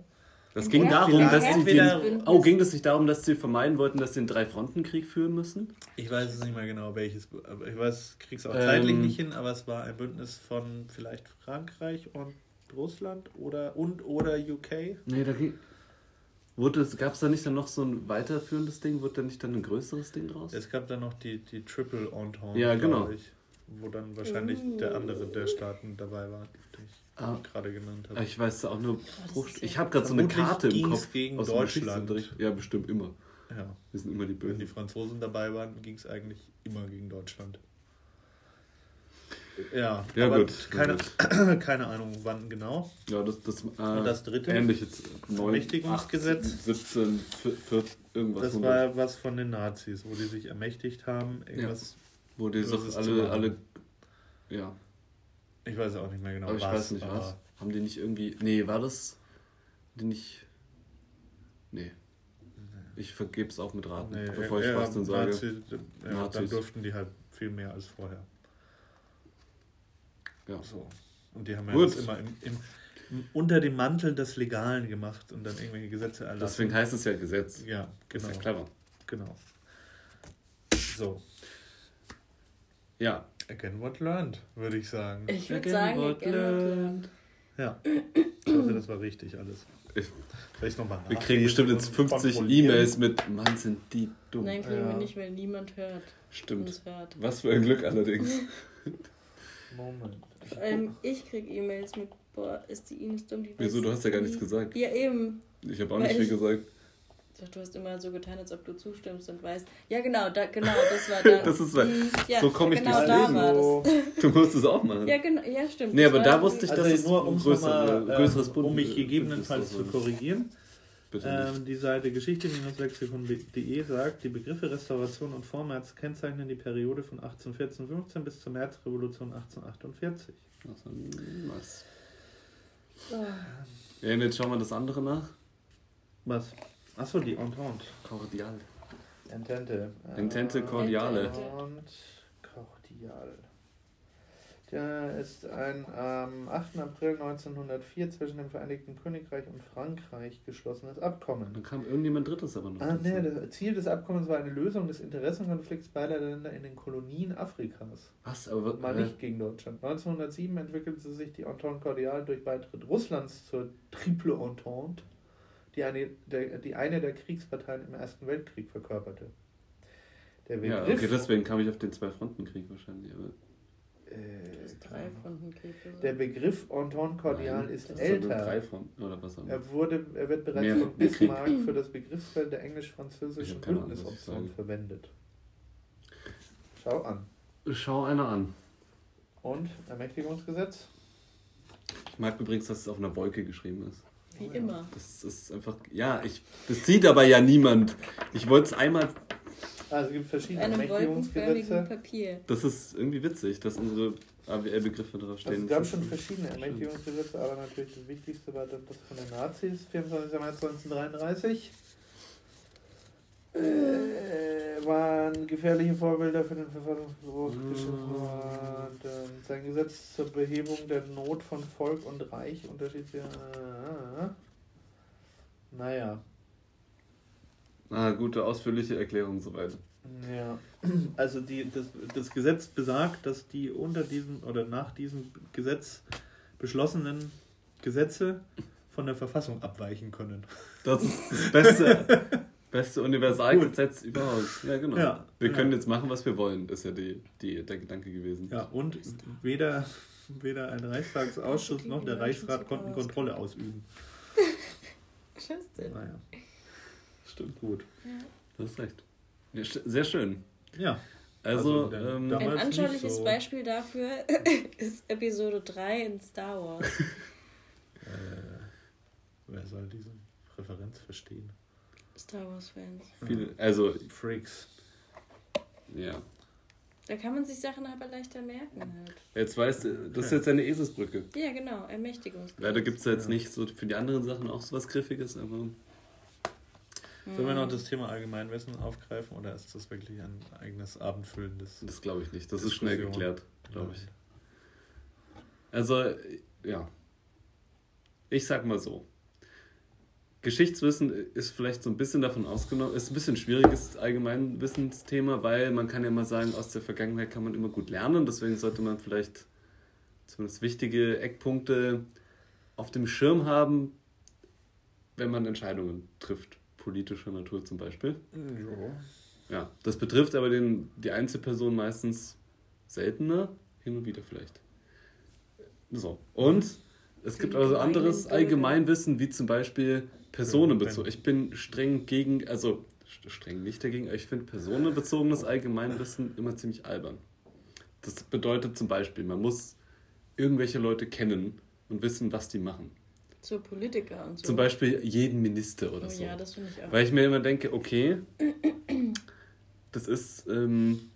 Das ging darum, dass sie den, Oh, ging das nicht darum, dass sie vermeiden wollten, dass sie einen Drei-Fronten-Krieg führen müssen? Ich weiß es nicht mehr genau, welches. Aber ich weiß, krieg's auch Ähm. zeitlich nicht hin, aber es war ein Bündnis von vielleicht Frankreich und Russland oder und oder UK. Nee, da ging. Gab es da nicht dann noch so ein weiterführendes Ding? Wurde da nicht dann ein größeres Ding draus? Es gab dann noch die, die Triple Entente, Ja, genau. ich, wo dann wahrscheinlich der andere der Staaten dabei war, den ich Ah. gerade genannt habe. Ich weiß auch nur. ich ja- habe gerade so eine Karte im Kopf. gegen aus Deutschland. Ja, bestimmt immer. Ja, Wir sind immer die wenn die Bösen. Franzosen dabei waren, ging es eigentlich immer gegen Deutschland. Ja, Ja, aber gut. Keine, keine Ahnung, wann genau. Ja, das, das, äh, Und das dritte? Ähnlich jetzt. Ermächtigungsgesetz? 17, 4, irgendwas. Das 100, war was von den Nazis, wo die sich ermächtigt haben. Irgendwas, wo die zu alle, alle. Ja, ich weiß auch nicht mehr genau, aber ich was. weiß nicht was. Haben die nicht irgendwie. Nee, war das. Die nicht. Nee. Ich vergebe es auch mit Raten, Nee, bevor ich ja, Schwachsinn sage. Nazi, ja, dann durften die halt viel mehr als vorher. Ja. So. Und die haben ja Gut. das immer im, im, im, unter dem Mantel des Legalen gemacht und dann irgendwelche Gesetze erlassen. Deswegen heißt es ja Gesetz. Ja, Ist genau. ja clever. genau. So, Ja. Again what learned, würde ich sagen. Ich würde sagen, what again, what learned. Ja, ich hoffe, das war richtig alles. Ich, Vielleicht nochmal wir kriegen bestimmt jetzt 50 E-Mails mit Mann, sind die dumm. Nein, kriegen Ja. wir nicht, weil niemand hört. Stimmt. Hört. Was für ein Glück allerdings. Moment. Vor allem ich krieg E-Mails mit, boah, ist die Ines dumm, die Wieso? Du hast ja gar nichts gesagt. Ja, eben. Ich habe auch Weil nicht viel gesagt. Doch, Du hast immer so getan, als ob du zustimmst und weißt. Ja, genau, da, genau, das war da. Das ist, ja, so komm ich genau durchs Leben. war das. Du musst es auch machen. Ja, genau, ja, stimmt. Nee, aber da wusste ich, dass Also es nur um größere, mal, größeres ähm, Bund um mich gegebenenfalls zu korrigieren. Ähm, die Seite geschichte-lexikon.de sagt, die Begriffe Restauration und Vormärz kennzeichnen die Periode von 1814-15 bis zur Märzrevolution 1848. Also, nice. Oh, Ja, und jetzt schauen wir das andere nach. Was? Achso, die Entente. Cordial. Entente. Entente Cordiale. Entente Cordial. Der ist ein am 8. April 1904 zwischen dem Vereinigten Königreich und Frankreich geschlossenes Abkommen. Dann kam irgendjemand Drittes aber noch. Ah, nee, das Ziel des Abkommens war eine Lösung des Interessenkonflikts beider Länder in den Kolonien Afrikas. Was? Aber Mal äh, nicht gegen Deutschland. 1907 entwickelte sich die Entente Cordiale durch Beitritt Russlands zur Triple Entente, die eine der, die eine der Kriegsparteien im Ersten Weltkrieg verkörperte. Der Ja, Begriff, okay, deswegen kam ich auf den Zwei-Fronten-Krieg wahrscheinlich. Aber äh, das ist drei von den Krieg. der Begriff Entente Cordiale ist Drei älter. Er, wurde, er wird bereits Mehr- von mehr Krieg. Bismarck für das Begriffsfeld der englisch-französischen Bündnisoption verwendet. Schau an. Schau einer an. Und Ermächtigungsgesetz? Ich mag übrigens, dass es auf einer Wolke geschrieben ist. Wie immer. Das ist einfach. Ja, ich. Das sieht aber ja niemand. Ich wollte es einmal. Also es gibt verschiedene einem wolkenförmigen Ermächtigungsgesetze. Papier. Das ist irgendwie witzig, dass unsere AWL-Begriffe drauf Also stehen. es gab schon verschiedene Ermächtigungsgesetze, aber natürlich das wichtigste war das von den Nazis, 24. März 1933. äh, waren gefährliche Vorbilder für den Verfassungsbruch. Mm. Sein Gesetz zur Behebung der Not von Volk und Reich unterschiedlich. Äh, naja. Ah, gute, ausführliche Erklärung soweit. Ja, also die, das, das Gesetz besagt, dass die unter diesem oder nach diesem Gesetz beschlossenen Gesetze von der Verfassung abweichen können. Das ist das beste, beste Universalgesetz überhaupt. Ja, genau. Ja, wir können ja. jetzt machen, was wir wollen, ist ja die, die, der Gedanke gewesen. Ja, und weder, weder ein Reichstagsausschuss noch der Reichsrat konnten Kontrolle ausüben. Scheiße. Naja. Stimmt. Gut. Ja. Du hast recht. Ja, sehr schön. Ja. Also, also ähm, ein anschauliches so Beispiel dafür ist Episode 3 in Star Wars. äh, wer soll diese Referenz verstehen? Star Wars-Fans. Viele, also Freaks. Ja. Da kann man sich Sachen aber leichter merken halt. Jetzt weißt du, das ist jetzt eine Eselsbrücke. Ja, genau, Ermächtigungsbrücke. Leider gibt es jetzt ja. nicht so für die anderen Sachen auch so was Griffiges, aber Sollen wir noch das Thema Allgemeinwissen aufgreifen oder ist das wirklich ein eigenes abendfüllendes? Das glaube ich nicht. Das ist schnell geklärt, glaube ich. Also, ja. Ich sag mal so. Geschichtswissen ist vielleicht so ein bisschen davon ausgenommen, ist ein bisschen schwieriges Allgemeinwissensthema, weil man kann ja mal sagen, aus der Vergangenheit kann man immer gut lernen. Deswegen sollte man vielleicht zumindest wichtige Eckpunkte auf dem Schirm haben, wenn man Entscheidungen trifft politischer Natur zum Beispiel. Ja. Ja, das betrifft aber den, die Einzelperson meistens seltener, hin und wieder vielleicht. So. Und es gibt also anderes Allgemeinwissen, wie zum Beispiel personenbezogen. Ich bin streng gegen, also streng nicht dagegen, aber ich finde personenbezogenes Allgemeinwissen immer ziemlich albern. Das bedeutet zum Beispiel, man muss irgendwelche Leute kennen und wissen, was die machen. So Politiker und so. Zum Beispiel jeden Minister oder oh, so. Ja, das finde ich auch. Weil ich mir immer denke, okay, das ist, ähm,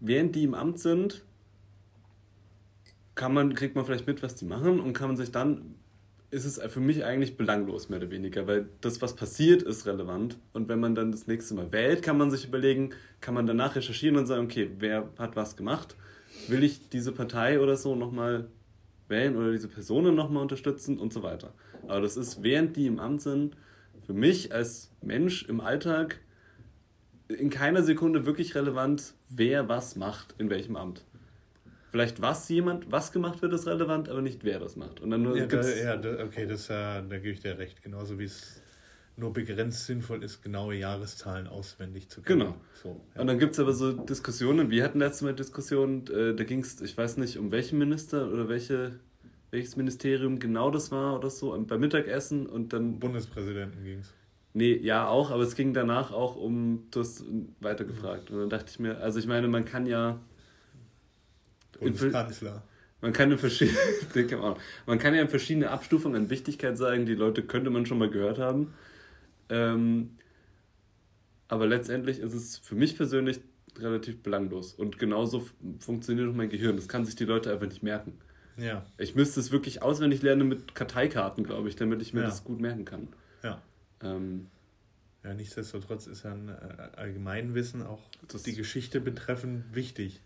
während die im Amt sind, kann man, kriegt man vielleicht mit, was die machen und kann man sich dann, ist es für mich eigentlich belanglos, mehr oder weniger, weil das, was passiert, ist relevant. Und wenn man dann das nächste Mal wählt, kann man sich überlegen, kann man danach recherchieren und sagen, okay, wer hat was gemacht? Will ich diese Partei oder so nochmal wählen oder diese Personen nochmal unterstützen und so weiter. Aber das ist, während die im Amt sind, für mich als Mensch im Alltag in keiner Sekunde wirklich relevant, wer was macht, in welchem Amt. Vielleicht was jemand, was gemacht wird, ist relevant, aber nicht wer das macht. Und dann nur ja, da, ja da, okay, das, äh, da gebe ich dir recht. Genauso wie es nur begrenzt sinnvoll ist, genaue Jahreszahlen auswendig zu kennen. Genau. So, ja. Und dann gibt es aber so Diskussionen, wir hatten letztes Mal Diskussionen, äh, da ging es, ich weiß nicht, um welchen Minister oder welche, welches Ministerium genau das war oder so, beim Mittagessen und dann... Bundespräsidenten ging es. Nee, ja auch, aber es ging danach auch um, du hast weitergefragt. Und dann dachte ich mir, also ich meine, man kann ja... Bundeskanzler. Man kann, in verschiedene, man kann ja in verschiedene Abstufungen an Wichtigkeit sagen, die Leute könnte man schon mal gehört haben. Ähm, aber letztendlich ist es für mich persönlich relativ belanglos. Und genauso funktioniert auch mein Gehirn. Das kann sich die Leute einfach nicht merken. Ja. Ich müsste es wirklich auswendig lernen mit Karteikarten, glaube ich, damit ich mir ja. das gut merken kann. Ja. Ähm, ja, nichtsdestotrotz ist ja ein äh, Allgemeinwissen auch die Geschichte betreffend wichtig.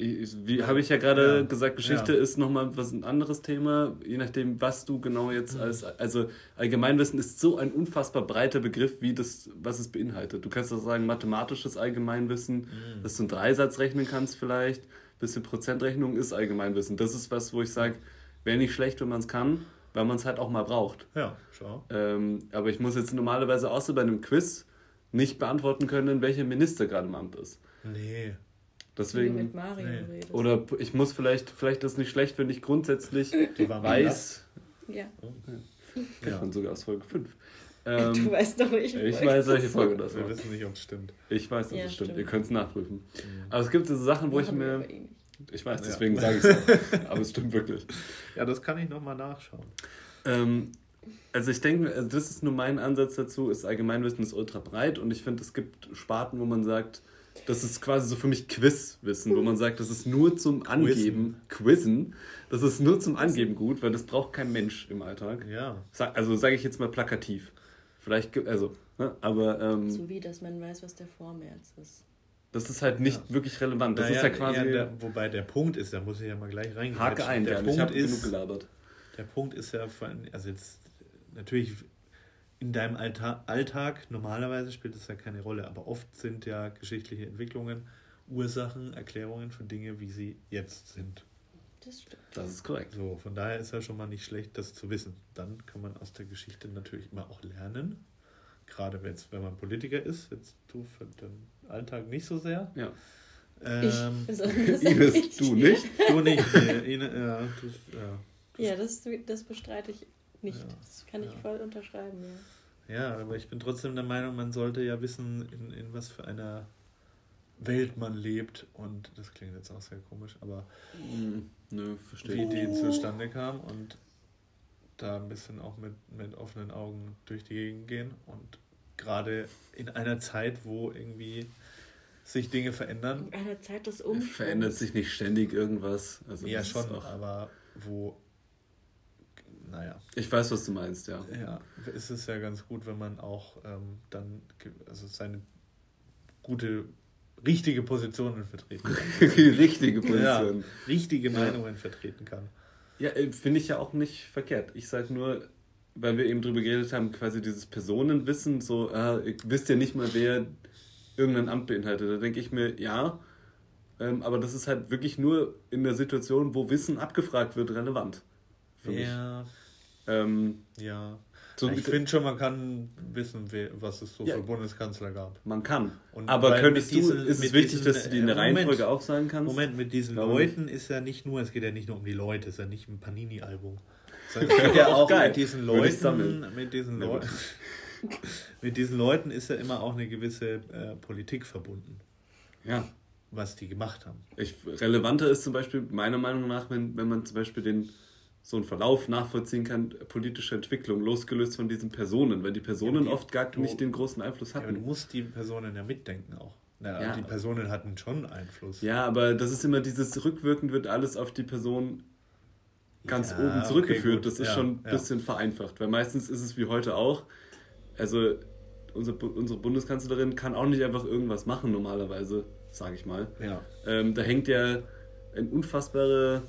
Wie habe ich ja gerade ja. gesagt, Geschichte ja. ist nochmal was ein anderes Thema, je nachdem, was du genau jetzt mhm. als. Also Allgemeinwissen ist so ein unfassbar breiter Begriff, wie das, was es beinhaltet. Du kannst auch sagen, mathematisches Allgemeinwissen, mhm. dass du einen Dreisatz rechnen kannst vielleicht. Bisschen Prozentrechnung ist Allgemeinwissen. Das ist was, wo ich sage, wäre nicht schlecht, wenn man es kann, weil man es halt auch mal braucht. Ja, schau. Ähm, aber ich muss jetzt normalerweise außer bei einem Quiz nicht beantworten können, welcher Minister gerade im Amt ist. Nee. Deswegen, mit Mario nee. Oder ich muss vielleicht, vielleicht ist es nicht schlecht, wenn ich grundsätzlich weiß. Ja. ja. Kennt man sogar aus Folge 5. Ähm, du weißt doch, welche Folge Ich weiß, welche Folge das war. Wir wissen nicht, ob es stimmt. Ich weiß, dass ja, es stimmt. stimmt. Ihr könnt es nachprüfen. Mhm. Aber es gibt diese Sachen, wo Machen ich mir. Ich weiß, deswegen ja. sage ich es auch. Aber es stimmt wirklich. Ja, das kann ich nochmal nachschauen. Ähm, also ich denke, also das ist nur mein Ansatz dazu, ist Allgemeinwissen ist ultra breit und ich finde, es gibt Sparten, wo man sagt, das ist quasi so für mich Quizwissen, wo man sagt, das ist nur zum Angeben, Quizzen, das ist nur zum Angeben gut, weil das braucht kein Mensch im Alltag. Ja. Also sage ich jetzt mal plakativ. Vielleicht, also, ne? aber ähm, So wie, dass man weiß, was der Vormärz ist. das ist halt nicht Ja. wirklich relevant. Das Naja, ist ja quasi der, wobei der Punkt ist, da muss ich ja mal gleich reingehen. Hake ein, der Jan, Punkt ich habe genug ist, gelabert. Der Punkt ist ja, vor allem- also jetzt natürlich in deinem Alltag, Alltag, normalerweise spielt es ja keine Rolle, aber oft sind ja geschichtliche Entwicklungen Ursachen, Erklärungen für Dinge, wie sie jetzt sind. Das stimmt. Das ist korrekt. So, von daher ist ja schon mal nicht schlecht, das zu wissen. Dann kann man aus der Geschichte natürlich immer auch lernen. Gerade wenn, wenn man Politiker ist, jetzt du für den Alltag nicht so sehr. Ja. Ähm, Besonders Ines, ich. du nicht? du nicht, nee, Ine, ja, du, ja. Ja, das, das bestreite ich nicht. Ja. Das kann ich Ja. voll unterschreiben, ja. Ja, aber ich bin trotzdem der Meinung, man sollte ja wissen, in, in was für einer Welt man lebt. Und das klingt jetzt auch sehr komisch, aber Hm, nö, verstehe. wie die zustande kam und da ein bisschen auch mit, mit offenen Augen durch die Gegend gehen. Und gerade in einer Zeit, wo irgendwie sich Dinge verändern, In einer Zeit des Es Umschwungs. verändert sich nicht ständig irgendwas. Also ja schon, Auch, aber wo, naja, ich weiß, was du meinst, ja. Ja, ist es ja ganz gut, wenn man auch ähm, dann also seine gute, richtige Positionen vertreten kann. Die richtige ja, Position. richtige Ja. Meinungen vertreten kann. Ja, äh, finde ich ja auch nicht verkehrt. Ich sag nur, weil wir eben drüber geredet haben, quasi dieses Personenwissen, so, äh, ihr wisst ja nicht mal, wer irgendein Amt beinhaltet. Da denke ich mir, ja, ähm, aber das ist halt wirklich nur in der Situation, wo Wissen abgefragt wird, relevant. Für mich. Ja, Ähm, ja. so, ich finde schon, man kann wissen, was es so Ja. für Bundeskanzler gab. man kann. Und aber könntest mit du, diesen- ist es wichtig, diesen, dass du die in der äh, Moment. Reihenfolge auch sagen kannst? Moment, mit diesen Glaube Leuten ist ja nicht nur, es geht ja nicht nur um die Leute, es ist ja nicht ein Panini-Album. Sondern es geht ja Auch geil. mit diesen Leuten, mit diesen. Leuten, mit diesen Leuten ist ja immer auch eine gewisse äh, Politik verbunden, Ja. was die gemacht haben. Ich, relevanter ist zum Beispiel meiner Meinung nach, wenn, wenn man zum Beispiel den so einen Verlauf nachvollziehen kann, politische Entwicklung, losgelöst von diesen Personen, weil die Personen die- oft gar du- nicht den großen Einfluss Ja, aber du hatten. musst die Personen ja mitdenken auch. Na, Ja. Die Personen hatten schon Einfluss. Ja, aber das ist immer dieses rückwirkend wird alles auf die Person ganz Ja, oben okay, zurückgeführt. gut. das ist Ja, schon ein ja. bisschen vereinfacht, weil meistens ist es wie heute auch. Also unser, Bu- unsere Bundeskanzlerin kann auch nicht einfach irgendwas machen normalerweise, sage ich mal. Ja. Ähm, da hängt ja ein unfassbarer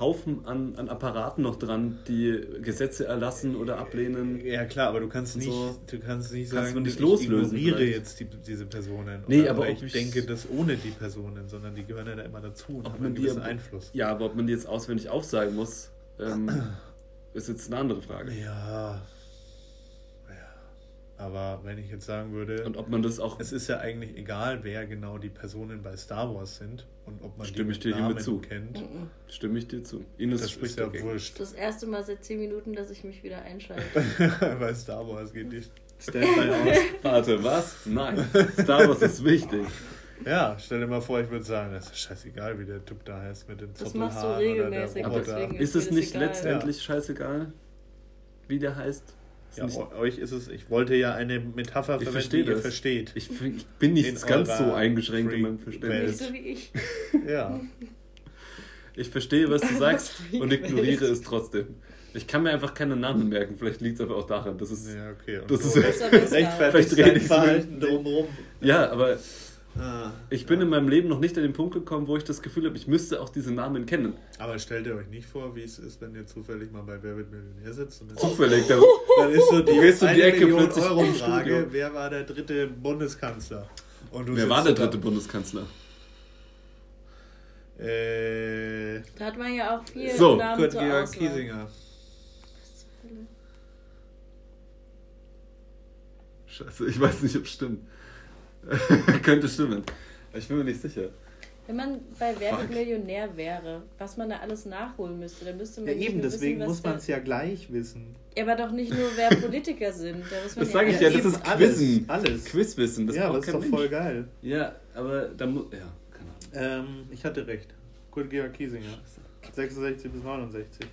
Haufen an, an Apparaten noch dran, die Gesetze erlassen oder ablehnen. Ja klar, aber du kannst nicht, So. du kannst nicht Kannst sagen, nicht ich ignoriere vielleicht. jetzt die, diese Personen. Nee, oder, aber oder ich ich- denke das ohne die Personen, sondern die gehören ja da immer dazu und haben einen die gewissen aber- Einfluss. Ja, aber ob man die jetzt auswendig aufsagen muss, ähm, ist jetzt eine andere Frage. Ja. Ja. Aber wenn ich jetzt sagen würde, Und ob man das auch es ist ja eigentlich egal, wer genau die Personen bei Star Wars sind und ob man Stimme die ich dir Namen zu. kennt. Mhm. Stimme ich dir zu. Ines Das spricht ist ja wurscht. Das erste Mal seit 10 Minuten, dass ich mich wieder einschalte. bei Star Wars geht die Standby aus. Warte, was? Nein. Star Wars ist wichtig. Ja, stell dir mal vor, ich würde sagen, das ist scheißegal, wie der Typ da heißt mit den Das machst du Zottelhaaren oder der regelmäßig, Roboter. deswegen- Ist mir es nicht egal. letztendlich scheißegal, wie der heißt? Ja, euch ist es, ich wollte ja eine Metapher Ich verwenden, die ihr das. versteht. ich, ich bin nicht In ganz so eingeschränkt in meinem Freak- Verständnis. Nicht so wie ich. Ja, Ich verstehe, was du sagst Freak und ignoriere es trotzdem. Ich kann mir einfach keine Namen merken. Vielleicht liegt es aber auch daran. Das ist, ja okay. Und Das ist- Vielleicht rede ich Verhalten drumherum. ja, aber Ah. ich bin in meinem Leben noch nicht an den Punkt gekommen, wo ich das Gefühl habe, ich müsste auch diese Namen kennen. Aber stellt ihr euch nicht vor, wie es ist, wenn ihr zufällig mal bei Wer wird Millionär sitzt und dann, Zufällig. Da, dann ist so die, um die eine Ecke Million plötzlich Euro Frage, Studio. wer war der dritte Bundeskanzler? Und du wer war der da- dritte Bundeskanzler? Äh, Da hat man ja auch viel So, Namen Kurt Georg Auswahl. Kiesinger. Scheiße, ich weiß nicht, ob es stimmt. Könnte stimmen. Ich bin mir nicht sicher. Wenn man bei Wer wird. Millionär wäre, was man da alles nachholen müsste, dann müsste man Ja, nicht eben, nur deswegen wissen, muss man es ja gleich wissen. Ja, aber doch nicht nur, wer Politiker sind. Da muss man Das sage ich ja, ja, das ist alles, Quizzen. alles. Quizwissen, das ja, braucht das ist doch Mensch. voll geil. Ja, aber da muss. Ja, keine Ahnung. Ähm, ich hatte recht. Kurt Georg Kiesinger. 66 bis 69.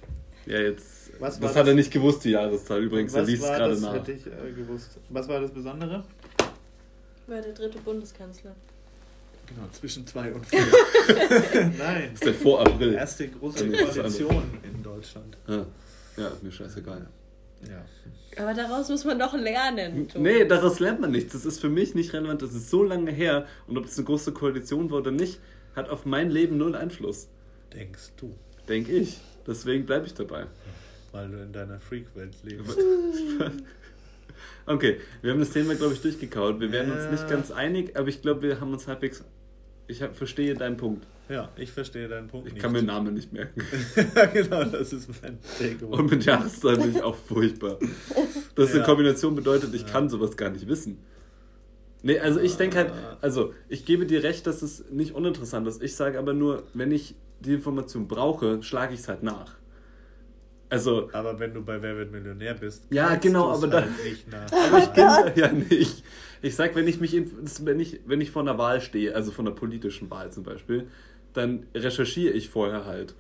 Ja, jetzt. Was das war hat das? er nicht gewusst, die Jahreszahl übrigens. Er Was liest war gerade das, nach. hätte ich äh, gewusst. Was war das Besondere? War der dritte Bundeskanzler. Genau, zwischen 2 und 4. Nein. Das ist der vor April. Erste große das ist Koalition in Deutschland. Ja, ja, mir scheißegal. Ja. Aber daraus muss man doch lernen. Tobi. Nee, daraus lernt man nichts. Das ist für mich nicht relevant. Das ist so lange her. Und ob es eine große Koalition war oder nicht, hat auf mein Leben null Einfluss. Denkst du, Denke ich. Deswegen bleibe ich dabei. weil du in deiner Freak-Welt lebst. Okay, wir haben das Thema, glaube ich, durchgekaut. Wir werden uns Ja. nicht ganz einig, aber ich glaube, wir haben uns halbwegs. Ich hab, verstehe deinen Punkt. Ja, ich verstehe deinen Punkt Ich nicht. kann mir den Namen nicht merken. ja, genau, das ist mein Takeaway. Und mit Jahreszahlen bin ich auch furchtbar. Das ist eine Ja. Kombination bedeutet, ich kann sowas gar nicht wissen. Nee, also ich denke halt, also ich gebe dir recht, dass es nicht uninteressant ist. Ich sage aber nur, wenn ich die Information brauche, schlage ich es halt nach. Also, Aber wenn du bei Wer wird Millionär bist, Ja, genau, aber da- halt nicht nach. aber ich bin da ja nicht. Ich sag, wenn ich mich, in, wenn ich, wenn ich vor einer Wahl stehe, also vor einer politischen Wahl zum Beispiel, dann recherchiere ich vorher halt.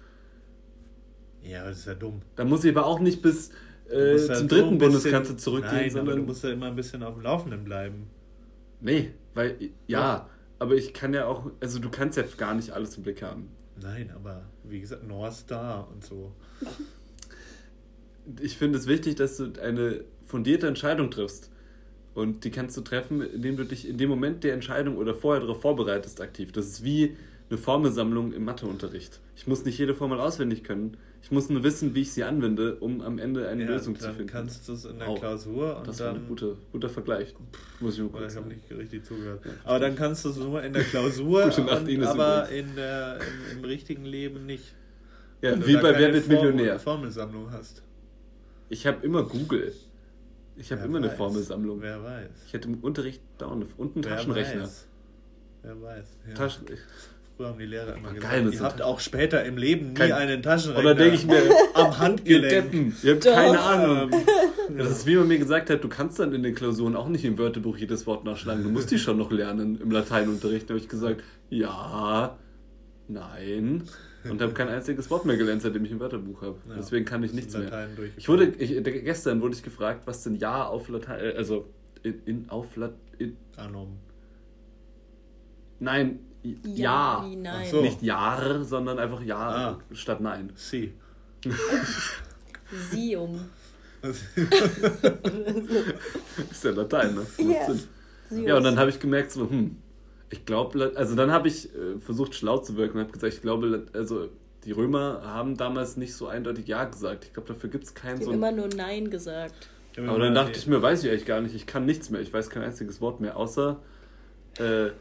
Ja, aber das ist ja dumm. Da muss ich aber auch nicht bis äh, halt zum so dritten Bundeskanzler zurückgehen, Nein, aber sondern du musst ja immer ein bisschen auf dem Laufenden bleiben. Nee, weil, ja, Ja. aber ich kann ja auch, also du kannst ja gar nicht alles im Blick haben. Nein, aber wie gesagt, North Star und so. Ich finde es wichtig, dass du eine fundierte Entscheidung triffst. Und die kannst du treffen, indem du dich in dem Moment der Entscheidung oder vorher darauf vorbereitest aktiv. Das ist wie eine Formelsammlung im Matheunterricht. Ich muss nicht jede Formel auswendig können. Ich muss nur wissen, wie ich sie anwende, um am Ende eine Ja, Lösung zu dann finden. kannst du es in der Oh, Klausur und das war dann. ein guter, Vergleich. Muss ich kurz ich habe nicht richtig zugehört. Aber dann kannst du es nur in der Klausur, Gute Nacht, und, aber in der, im, im richtigen Leben nicht. Ja, wie bei Wer wird Millionär. Formelsammlung hast. Ich habe immer Google. Ich habe immer eine weiß. Formelsammlung. Wer weiß. Ich hatte im Unterricht dauernd und einen Wer Taschenrechner. Weiß. Wer weiß. Ja. Taschen Früher haben die Lehrer immer gesagt, geil ihr habt Taschen- auch später im Leben nie Kein- einen Taschenrechner Oder denke ich mir, am Handgelenk. Ihr habt Doch. keine Ahnung. Ähm, Das ist wie man mir gesagt hat, du kannst dann in den Klausuren auch nicht im Wörterbuch jedes Wort nachschlagen. Du musst die schon noch lernen im Lateinunterricht. Da habe ich gesagt, ja, nein. Und habe kein einziges Wort mehr gelernt, seitdem ich ein Wörterbuch habe. Ja, Deswegen kann ich nichts mehr. Ich wurde, ich, gestern wurde ich gefragt, was denn Ja auf Latein, äh, also in, in auf Latein, Anom. nein, ja. wie nein. So. Nicht Jahr, sondern einfach Ja Ah. statt Nein. Sie. Sium. Ist ja Latein, ne? Ja. Sius. Ja, und dann habe ich gemerkt, so, hm, ich glaube, also dann habe ich äh, versucht, schlau zu wirken und habe gesagt, ich glaube, also die Römer haben damals nicht so eindeutig Ja gesagt. Ich glaube, dafür gibt es keinen Ich so. immer nur Nein gesagt. Aber dann dachte ich mir, weiß ich eigentlich gar nicht, ich kann nichts mehr. Ich weiß kein einziges Wort mehr, außer äh,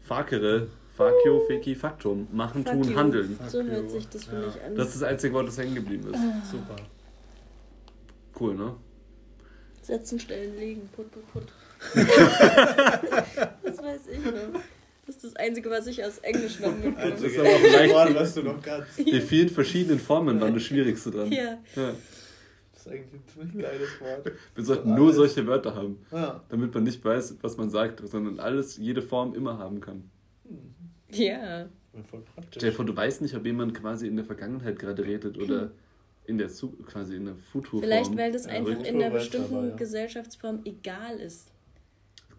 Fakere, Fakio, Feki, Faktum. Machen, Fuck tun, handeln. So hört sich das für Ja. mich an. Das ist das einzige Wort, das hängen geblieben ist. Super. Cool, ne? Setzen, stellen, legen, put, put, put. das weiß ich noch. Das ist das Einzige, was ich aus Englisch noch mitbekomme. Also, ist aber auch leicht was du noch kannst. Die vielen verschiedenen Formen waren das Schwierigste dran. Ja. Ja. Das ist eigentlich ein ziemlich geiles Wort. Wir sollten So nur solche Wörter haben, Ja. damit man nicht weiß, was man sagt, sondern alles, jede Form immer haben kann. Ja. Voll praktisch. Stell dir vor, du weißt nicht, ob jemand quasi in der Vergangenheit gerade redet oder in der Zu quasi in der Futurform. Vielleicht, weil das einfach in einer bestimmten aber, ja. Gesellschaftsform egal ist.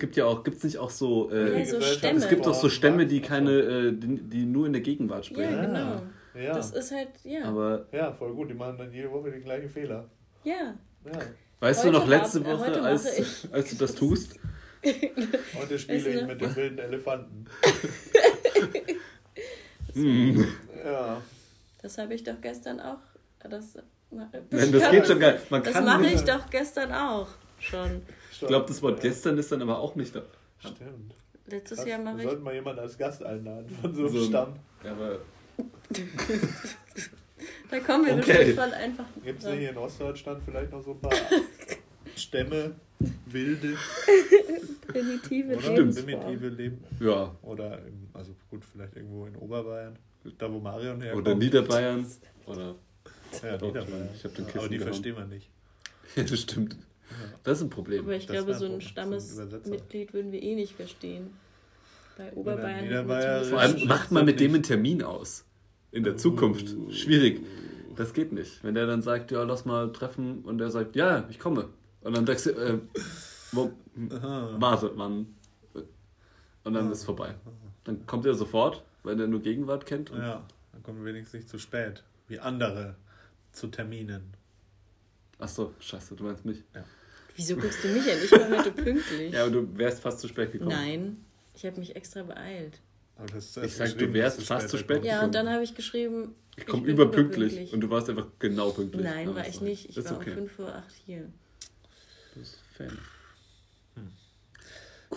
Es gibt ja auch, gibt es nicht auch so, Ja, äh, so Gesellschaft- Stämme. es gibt auch so Stämme, die so. keine, äh, die, die nur in der Gegenwart Ja, sprechen. genau. Ja. Das ist halt, ja. Aber ja, voll gut. Die machen dann jede Woche den gleichen Fehler. ja. Ja. weißt Heute du noch letzte äh, Woche, heute als, ich- als du das tust? Heute spiele ich mit dem wilden Elefanten. Hm. Ja. Das habe ich doch gestern auch. Das, Nein, das geht schon geil. Man Das mache ich doch gestern auch schon. Ich glaube, das Wort gestern ist dann aber auch nicht da. Stimmt. Letztes Jahr wir mache ich. sollten mal jemanden als Gast einladen von so einem So ein- Stamm. Ja, aber Da kommen wir Okay. bestimmt voll einfach. Gibt es dran. hier in Ostdeutschland vielleicht noch so ein paar Stämme, wilde Primitive oder Lebensform. primitive Leben? ja. Oder, im, also gut, vielleicht irgendwo in Oberbayern, da wo Marion herkommt. Oder Niederbayern. Oder. Ja, Doch, Niederbayern. ich hab den Aber Kissen die gehauen. verstehen wir nicht. Ja, das stimmt. Das ist ein Problem. Aber ich Das glaube, so ein so Stammesmitglied würden wir eh nicht verstehen. Bei Oberbayern. Vor allem macht man mit dem einen Termin aus. In der Zukunft. Schwierig. Das geht nicht. Wenn der dann sagt, ja, lass mal treffen und der sagt, ja, ich komme. Und dann sagst du, äh, wo, warte, wann? Und dann ist es vorbei. Dann kommt er sofort, weil der nur Gegenwart kennt. Und Ja, dann kommen wir wenigstens nicht zu spät. Wie andere zu Terminen. Achso, scheiße, du meinst mich. Ja. Wieso guckst du mich an? Ich war heute pünktlich. Ja, aber du wärst fast zu spät gekommen. Nein, ich habe mich extra beeilt. Aber das ist Ich sag, du wärst fast zu spät. Ja, gekommen. und dann habe ich geschrieben, Ich komme bin überpünktlich. Und du warst einfach genau pünktlich. Nein, Aber war ich nicht. Ich war okay. um 5 Uhr 8 hier. Du bist Fan. Hm.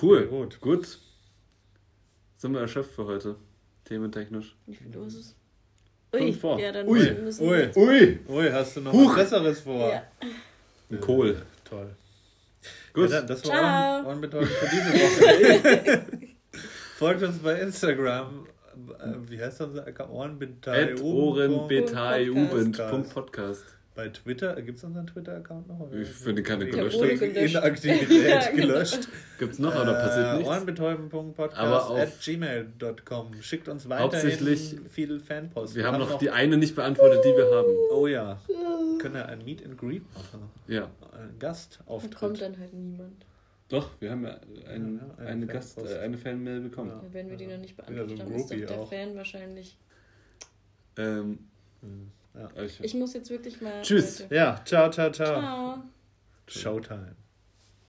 Cool. Ja, gut. Gut. Sind wir erschöpft für heute? Thementechnisch. Wie viel los ist? Fünf vor. ja, dann Ui, müssen ui. Ui! Ui, hast du noch Huch. was Besseres vor? Ja. Ein Kohl. Toll. Gut. Ja, das Ciao. war Ohren- Ohrenbetäubend für diese Woche. Folgt uns bei Instagram. Äh, Wie heißt unser Account? At ohrenbetaiubend. Podcast. Podcast. Bei Twitter, gibt es unseren Twitter-Account noch? Ich finde keine gelöscht. Inaktivität Ja, genau. gelöscht. Gibt's noch, oder passiert Äh, nichts? Auf- at gmail.com. Schickt uns weiterhin Hauptsächlich- viel Fanpost. Wir haben noch die eine nicht beantwortet, die wir haben. Oh ja. Können wir ein Meet and Greet machen? Ja. Ein Gast Da kommt auftritt. dann halt niemand. Doch, wir haben ja, ein, Ja, eine eine, Gast, äh, eine Fanmail bekommen. Ja. Ja, wenn wir die noch nicht Wieder beantwortet so haben, ist doch der auch. Fan wahrscheinlich... Ähm, Hm, Ja. ich, muss jetzt wirklich mal... Tschüss. Leute. ja, ciao, ciao, ciao. Ciao. Showtime.